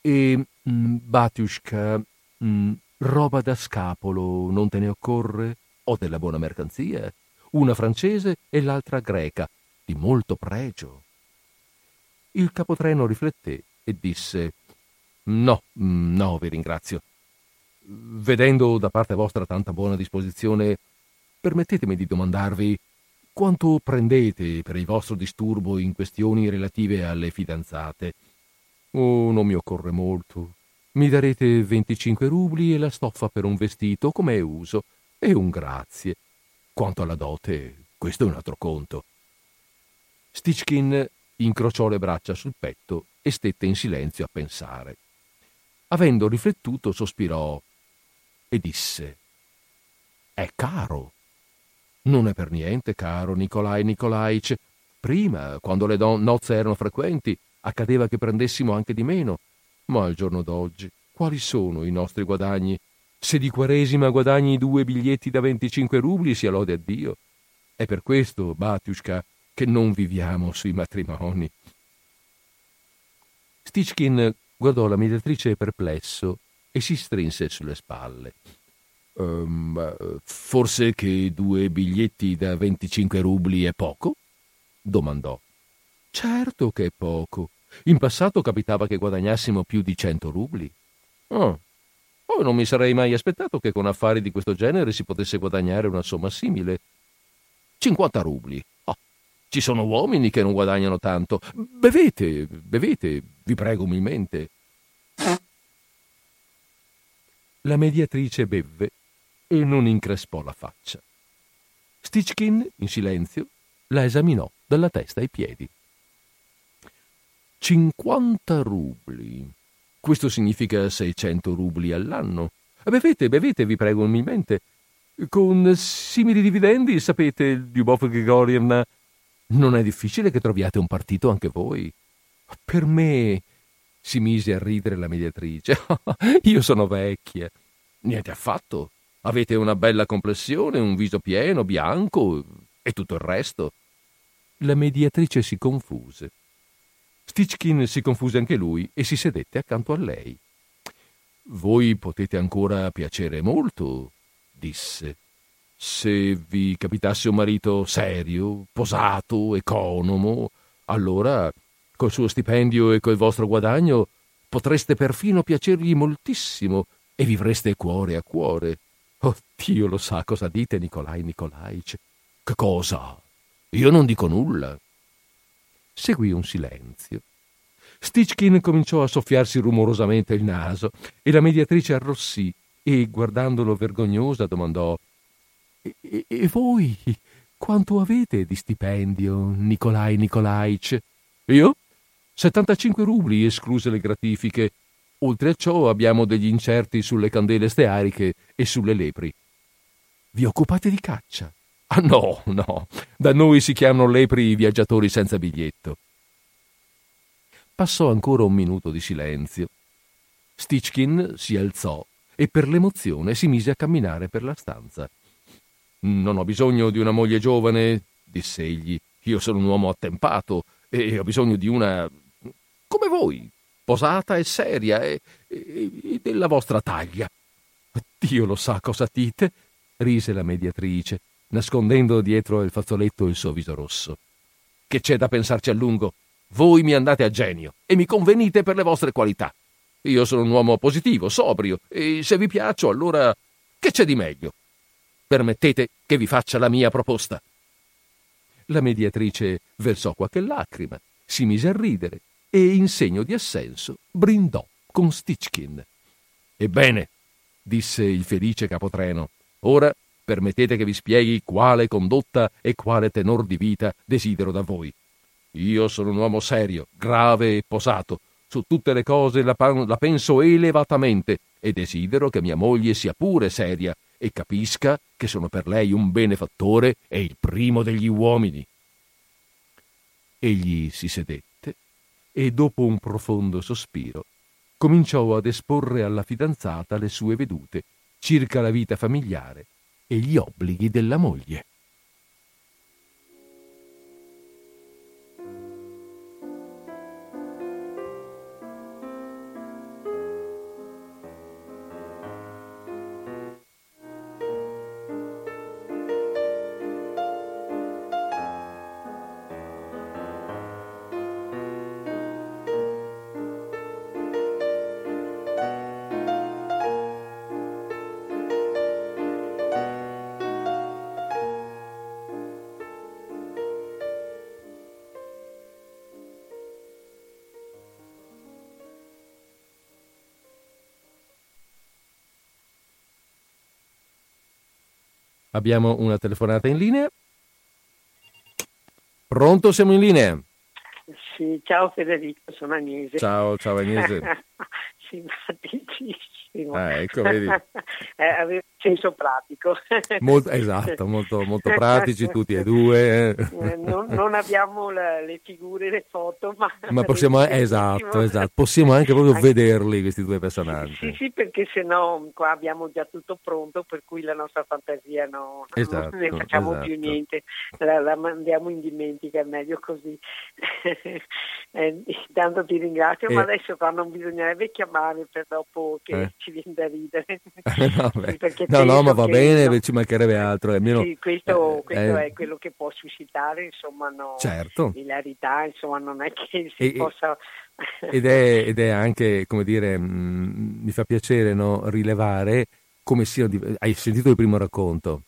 E, mm, Batiushka, mm, roba da scapolo non te ne occorre? Ho della buona mercanzia, una francese e l'altra greca, di molto pregio. Il capotreno rifletté e disse No, mm, no, vi ringrazio vedendo da parte vostra tanta buona disposizione, permettetemi di domandarvi quanto prendete per il vostro disturbo in questioni relative alle fidanzate. Oh, non mi occorre molto. Mi darete 25 rubli e la stoffa per un vestito, come è uso, e un grazie. Quanto alla dote, questo è un altro conto. Stichkin incrociò le braccia sul petto e stette in silenzio a pensare. Avendo riflettuto, sospirò e disse È caro. Non è per niente caro, Nicolai Nicolaic. Prima, quando le don- nozze erano frequenti, accadeva che prendessimo anche di meno. Ma al giorno d'oggi, quali sono i nostri guadagni? Se di Quaresima guadagni due biglietti da 25 rubli, sia lode a Dio. È per questo, Batiushka, che non viviamo sui matrimoni. Stichkin guardò la mediatrice perplesso e si strinse sulle spalle. Um, forse che due biglietti da 25 rubli è poco? domandò. Certo che è poco. In passato capitava che guadagnassimo più di 100 rubli. Oh. oh, non mi sarei mai aspettato che con affari di questo genere si potesse guadagnare una somma simile. 50 rubli. Ci sono uomini che non guadagnano tanto. Bevete, bevete, vi prego umilmente. La mediatrice bevve e non increspò la faccia. Stichkin, in silenzio, la esaminò dalla testa ai piedi. 50 rubli. Questo significa 600 rubli all'anno. Bevete, bevete, vi prego umilmente. Con simili dividendi, sapete, Lyubov Grigorievna, non è difficile che troviate un partito anche voi. Per me, si mise a ridere la mediatrice, (laughs) io sono vecchia. Niente affatto. Avete una bella complessione, un viso pieno, bianco e tutto il resto. La mediatrice si confuse. Stichkin si confuse anche lui e si sedette accanto a lei. Voi potete ancora piacere molto, disse. Se vi capitasse un marito serio, posato, economo, allora col suo stipendio e col vostro guadagno potreste perfino piacergli moltissimo e vivreste cuore a cuore. Oh, Dio lo sa cosa dite, Nicolai Nicolaic. Che cosa? Io non dico nulla. Seguì un silenzio. Stichkin cominciò a soffiarsi rumorosamente il naso e la mediatrice arrossì e, guardandolo vergognosa, domandò E, e voi quanto avete di stipendio, Nicolai Nicolaic? Io? 75 rubli, escluse le gratifiche, Oltre a ciò abbiamo degli incerti sulle candele steariche e sulle lepri. Vi occupate di caccia? Ah no, no, da noi si chiamano lepri i viaggiatori senza biglietto. Passò ancora un minuto di silenzio. Stichkin si alzò e per l'emozione si mise a camminare per la stanza. Non ho bisogno di una moglie giovane, disse egli. Io sono un uomo attempato e ho bisogno di una come voi, posata e seria e, e, e della vostra taglia. Dio lo sa cosa dite, rise la mediatrice, nascondendo dietro il fazzoletto il suo viso rosso. Che c'è da pensarci a lungo? Voi mi andate a genio e mi convenite per le vostre qualità. Io sono un uomo positivo, sobrio, e se vi piaccio, allora che c'è di meglio? Permettete che vi faccia la mia proposta. La mediatrice versò qualche lacrima, si mise a ridere e in segno di assenso brindò con Stichkin. Ebbene, disse il felice capotreno, ora permettete che vi spieghi quale condotta e quale tenor di vita desidero da voi. Io sono un uomo serio, grave e posato. Su tutte le cose la, pan- la penso elevatamente e desidero che mia moglie sia pure seria e capisca che sono per lei un benefattore e il primo degli uomini. Egli si sedette e dopo un profondo sospiro cominciò ad esporre alla fidanzata le sue vedute circa la vita familiare e gli obblighi della moglie. Abbiamo una telefonata in linea. Pronto, siamo in linea. Sì, ciao Federico, sono Agnese. Ciao, ciao Agnese. (laughs) simpaticissimo. Ah, ecco, vedi. (laughs) eh, senso pratico. Molto, esatto, molto, molto pratici tutti e due. Eh, non, non, abbiamo la, le figure, le foto, ma, ma possiamo, (laughs) esatto, esatto, possiamo anche proprio anche, vederli questi due personaggi. Sì, sì, perché sennò qua abbiamo già tutto pro pronto, per cui la nostra fantasia no, esatto, non ne facciamo esatto. più niente, la, la, mandiamo in dimentica, è meglio così. (laughs) eh, tanto ti ringrazio, eh. ma adesso qua non bisognerebbe chiamare per dopo che eh. ci viene da ridere. no, (laughs) no, no, ma va bene, no. ci mancherebbe altro. Almeno, sì, questo, eh, questo è quello che può suscitare, insomma, no, certo. hilarità, insomma, non è che si e, possa... ed, è, (laughs) ed è anche, come dire, mh, mm, mi fa piacere no, rilevare come sia... Hai sentito il primo racconto?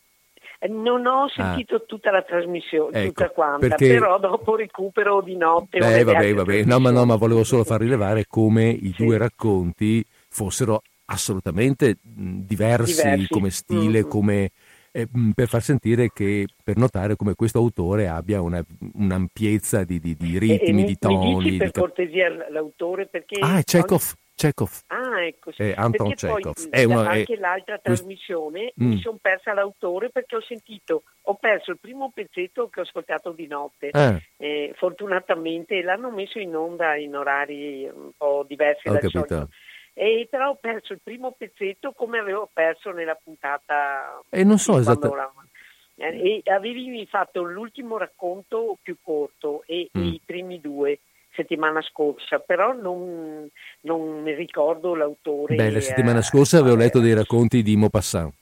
Non ho ah. sentito ah. tutta la trasmissione, ecco, tutta quanta, perché... però dopo recupero di notte. Beh, vabbè, vabbè. No, ma no, ma volevo solo far rilevare come i sì. due racconti fossero assolutamente diversi, diversi. come stile, mm-hmm. come, eh, per far sentire che, per notare come questo autore abbia una, un'ampiezza di, di, di ritmi, e, di toni. Mi dici per di... cortesia l'autore perché... Ah, Chekhov. Chekhov. Ah, ecco. Sì. Eh, Anton Chekhov. Poi, è una, anche è... l'altra trasmissione mm. mi sono persa l'autore perché ho sentito, ho perso il primo pezzetto che ho ascoltato di notte. Ah. Eh, fortunatamente l'hanno messo in onda in orari un po' diversi ho dal capito. solito. E però ho perso il primo pezzetto come avevo perso nella puntata. E non so esattamente. E avevi fatto l'ultimo racconto più corto e mm. i primi due settimana scorsa, però non, non mi ricordo l'autore. Beh, la settimana scorsa avevo letto dei racconti di Maupassant.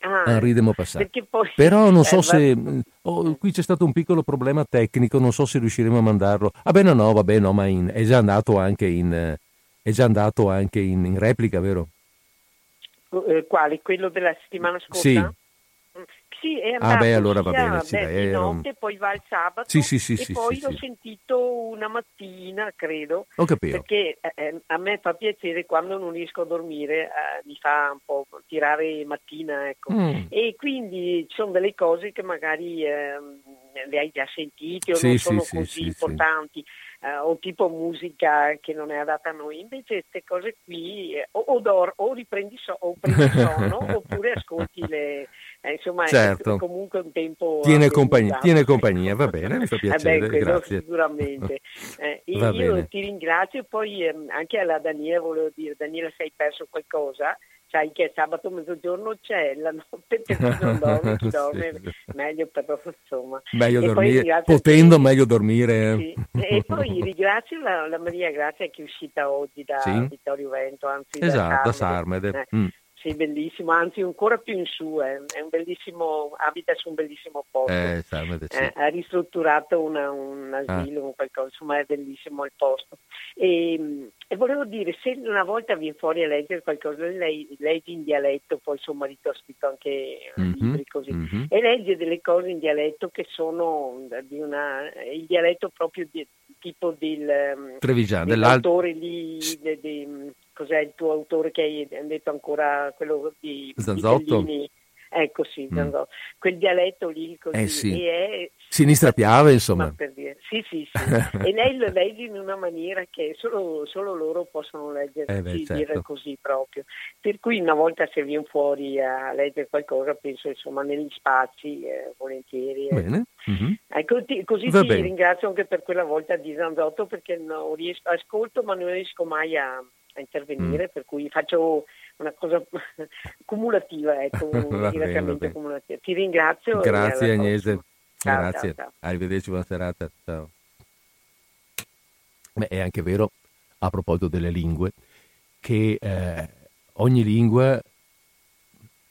Ah, Henri de Maupassant. Poi, (laughs) però non so eh, se... Oh, qui c'è stato un piccolo problema tecnico, non so se riusciremo a mandarlo. Ah beh no, no, vabbè no, ma in, è già andato anche in... È già andato anche in, in replica, vero? Eh, quale? Quello della settimana scorsa? Sì. Sì, è andato ah beh, allora va bene, sì, dai, di notte, poi va il sabato sì, sì, sì, e sì, poi sì, l'ho sentito una mattina, credo. Ho capito. Perché eh, a me fa piacere quando non riesco a dormire, eh, mi fa un po' tirare mattina, ecco. Mm. E quindi ci sono delle cose che magari eh, le hai già sentite o non sono sì, così sì, importanti. Uh, o tipo musica che non è adatta a noi, invece queste cose qui eh, o, o, dor, o riprendi so, o prendi sonno (laughs) oppure ascolti le, eh, insomma certo. è comunque un tempo tiene compagnia, tiene compagnia, va bene, mi fa piacere, eh beh. Sicuramente. Eh, (laughs) io bene. ti ringrazio e poi ehm, anche alla Daniela volevo dire, Daniela se hai perso qualcosa, sai che sabato mezzogiorno c'è, la notte per chi non dorme, chi dorme sì. meglio però insomma. Meglio dormire, potendo te, meglio dormire. Sì. E poi (laughs) ringrazio la, la, Maria Grazia che è uscita oggi da sì. Vittorio Vento, anzi esatto, da Sarmede. Eh. Mm. Sì, bellissimo, anzi ancora più in su, eh. è un bellissimo, abita su un bellissimo posto. Eh, sì. eh, ha ristrutturato una, un asilo, ah. qualcosa, insomma è bellissimo il posto. E, e, volevo dire, se una volta viene fuori a leggere qualcosa, lei legge in dialetto, poi suo marito ha scritto anche mm-hmm, libri così, mm-hmm. e legge delle cose in dialetto che sono di una, il dialetto proprio di, tipo del, Trevigiano, dell'autore lì, de, de, cos'è il tuo autore che hai detto ancora, quello di Zanzotto? Di ecco sì, mm. quel dialetto lì così. Eh sì. è, Sinistra Piave, insomma. Sì, sì, sì. (laughs) e lei lo legge in una maniera che solo, solo loro possono leggere, eh beh, certo. dire così proprio. Per cui una volta se viene fuori a leggere qualcosa, penso insomma negli spazi, eh, volentieri. Bene. Mm-hmm. Ecco, ti, così Va ti bene. ringrazio anche per quella volta di Zanzotto perché non riesco, ascolto ma non riesco mai a, a intervenire, Mm. per cui faccio una cosa (laughs) cumulativa, ecco, (laughs) Va bene, cumulativa. Ti ringrazio. Grazie Agnese. Ciao, grazie. ciao, ciao. Arrivederci, buona serata. Ciao. Beh, è anche vero, a proposito delle lingue, che eh, ogni lingua,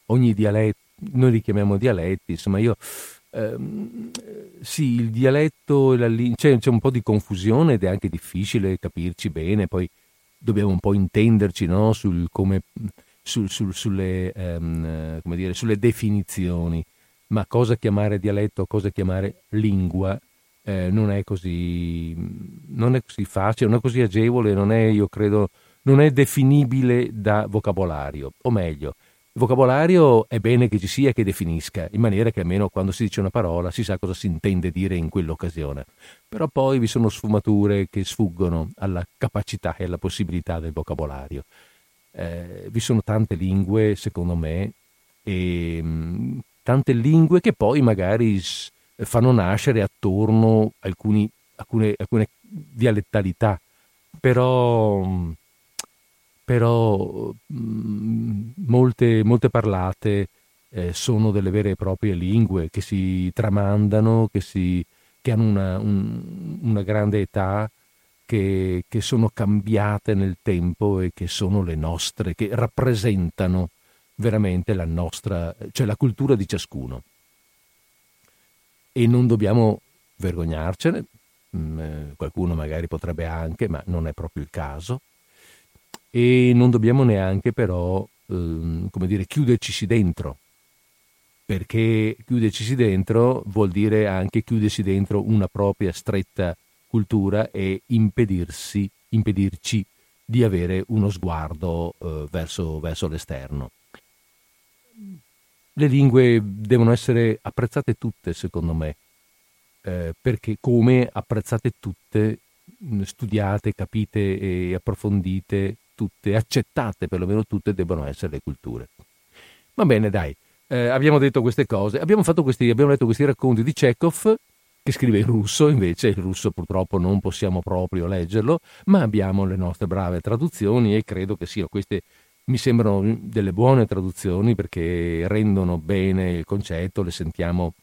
ogni dialetto, noi li chiamiamo dialetti, insomma io... ehm, sì, il dialetto la c'è, c'è un po' di confusione ed è anche difficile capirci bene, poi dobbiamo un po' intenderci no? sul come, sul- sul- sulle, ehm, come dire, sulle definizioni, ma cosa chiamare dialetto, cosa chiamare lingua eh, non, è così, non è così facile, non è così agevole, non è, credo, non è definibile da vocabolario, o meglio, Il vocabolario è bene che ci sia e che definisca, in maniera che almeno quando si dice una parola si sa cosa si intende dire in quell'occasione. Però poi vi sono sfumature che sfuggono alla capacità e alla possibilità del vocabolario. Eh, vi sono tante lingue, secondo me, e mh, tante lingue che poi magari fanno nascere attorno alcuni, alcune, alcune dialettalità, però mm, però molte, molte, parlate eh, sono delle vere e proprie lingue che si tramandano, che, si, che hanno una, un, una, grande età, che, che, sono cambiate nel tempo e che sono le nostre, che rappresentano veramente la nostra, cioè la cultura di ciascuno. E non dobbiamo vergognarcene, eh, qualcuno magari potrebbe anche, ma non è proprio il caso e non dobbiamo neanche però, ehm, come dire, chiuderci dentro, perché chiuderci dentro vuol dire anche chiudersi dentro una propria stretta cultura e impedirsi, impedirci di avere uno sguardo eh, verso, verso l'esterno. Le lingue devono essere apprezzate tutte, secondo me, eh, perché come apprezzate tutte, studiate, capite e approfondite tutte, accettate perlomeno tutte, debbano essere le culture. Va bene, dai, eh, abbiamo detto queste cose, abbiamo, questi, abbiamo letto questi racconti di Chekhov, che scrive in russo, invece il russo purtroppo non possiamo proprio leggerlo, ma abbiamo le nostre brave traduzioni e credo che siano queste, mi sembrano delle buone traduzioni perché rendono bene il concetto, le sentiamo,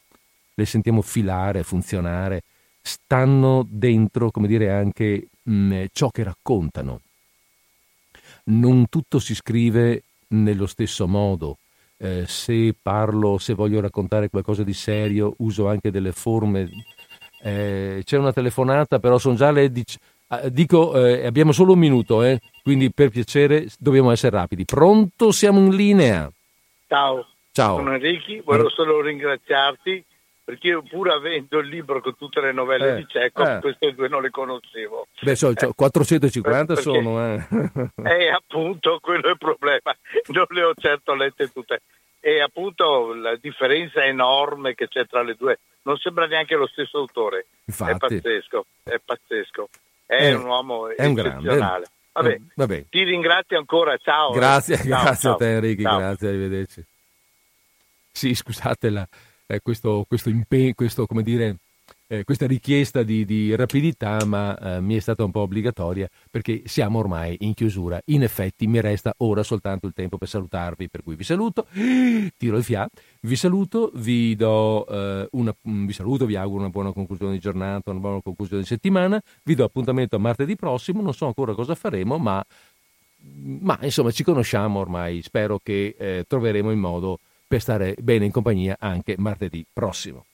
le sentiamo filare, funzionare, stanno dentro, come dire, anche mh, ciò che raccontano non tutto si scrive nello stesso modo. Eh, se parlo, se voglio raccontare qualcosa di serio, uso anche delle forme. Eh, c'è una telefonata, però sono già le dic- ah, dico, eh, abbiamo solo un minuto, eh, quindi per piacere dobbiamo essere rapidi. Pronto? Siamo in linea. Ciao. Ciao. Sono Enrichi, volevo solo ringraziarti perché io pur avendo il libro con tutte le novelle eh, di Cecco, eh. queste due non le conoscevo. Beh, so, eh. 450 perché, sono, eh. (laughs) eh. appunto, quello è il problema, non le ho certo lette tutte. E appunto la differenza enorme che c'è tra le due, non sembra neanche lo stesso autore. Infatti. È pazzesco, è pazzesco. È, è un uomo è eccezionale. Un vabbè, vabbè, ti ringrazio ancora, ciao. Grazie, ciao, grazie ciao. a te Enrico, grazie, arrivederci. Sì, scusate la eh, questo, questo impegno, questo, come dire, eh, questa richiesta di, di rapidità, ma eh, mi è stata un po' obbligatoria perché siamo ormai in chiusura. In effetti mi resta ora soltanto il tempo per salutarvi, per cui vi saluto, (gasps) tiro il fiato, vi saluto, vi do eh, una, mm, vi saluto, vi auguro una buona conclusione di giornata, una buona conclusione di settimana, vi do appuntamento a martedì prossimo, non so ancora cosa faremo, ma, ma insomma ci conosciamo ormai, spero che eh, troveremo il modo per stare bene in compagnia anche martedì prossimo.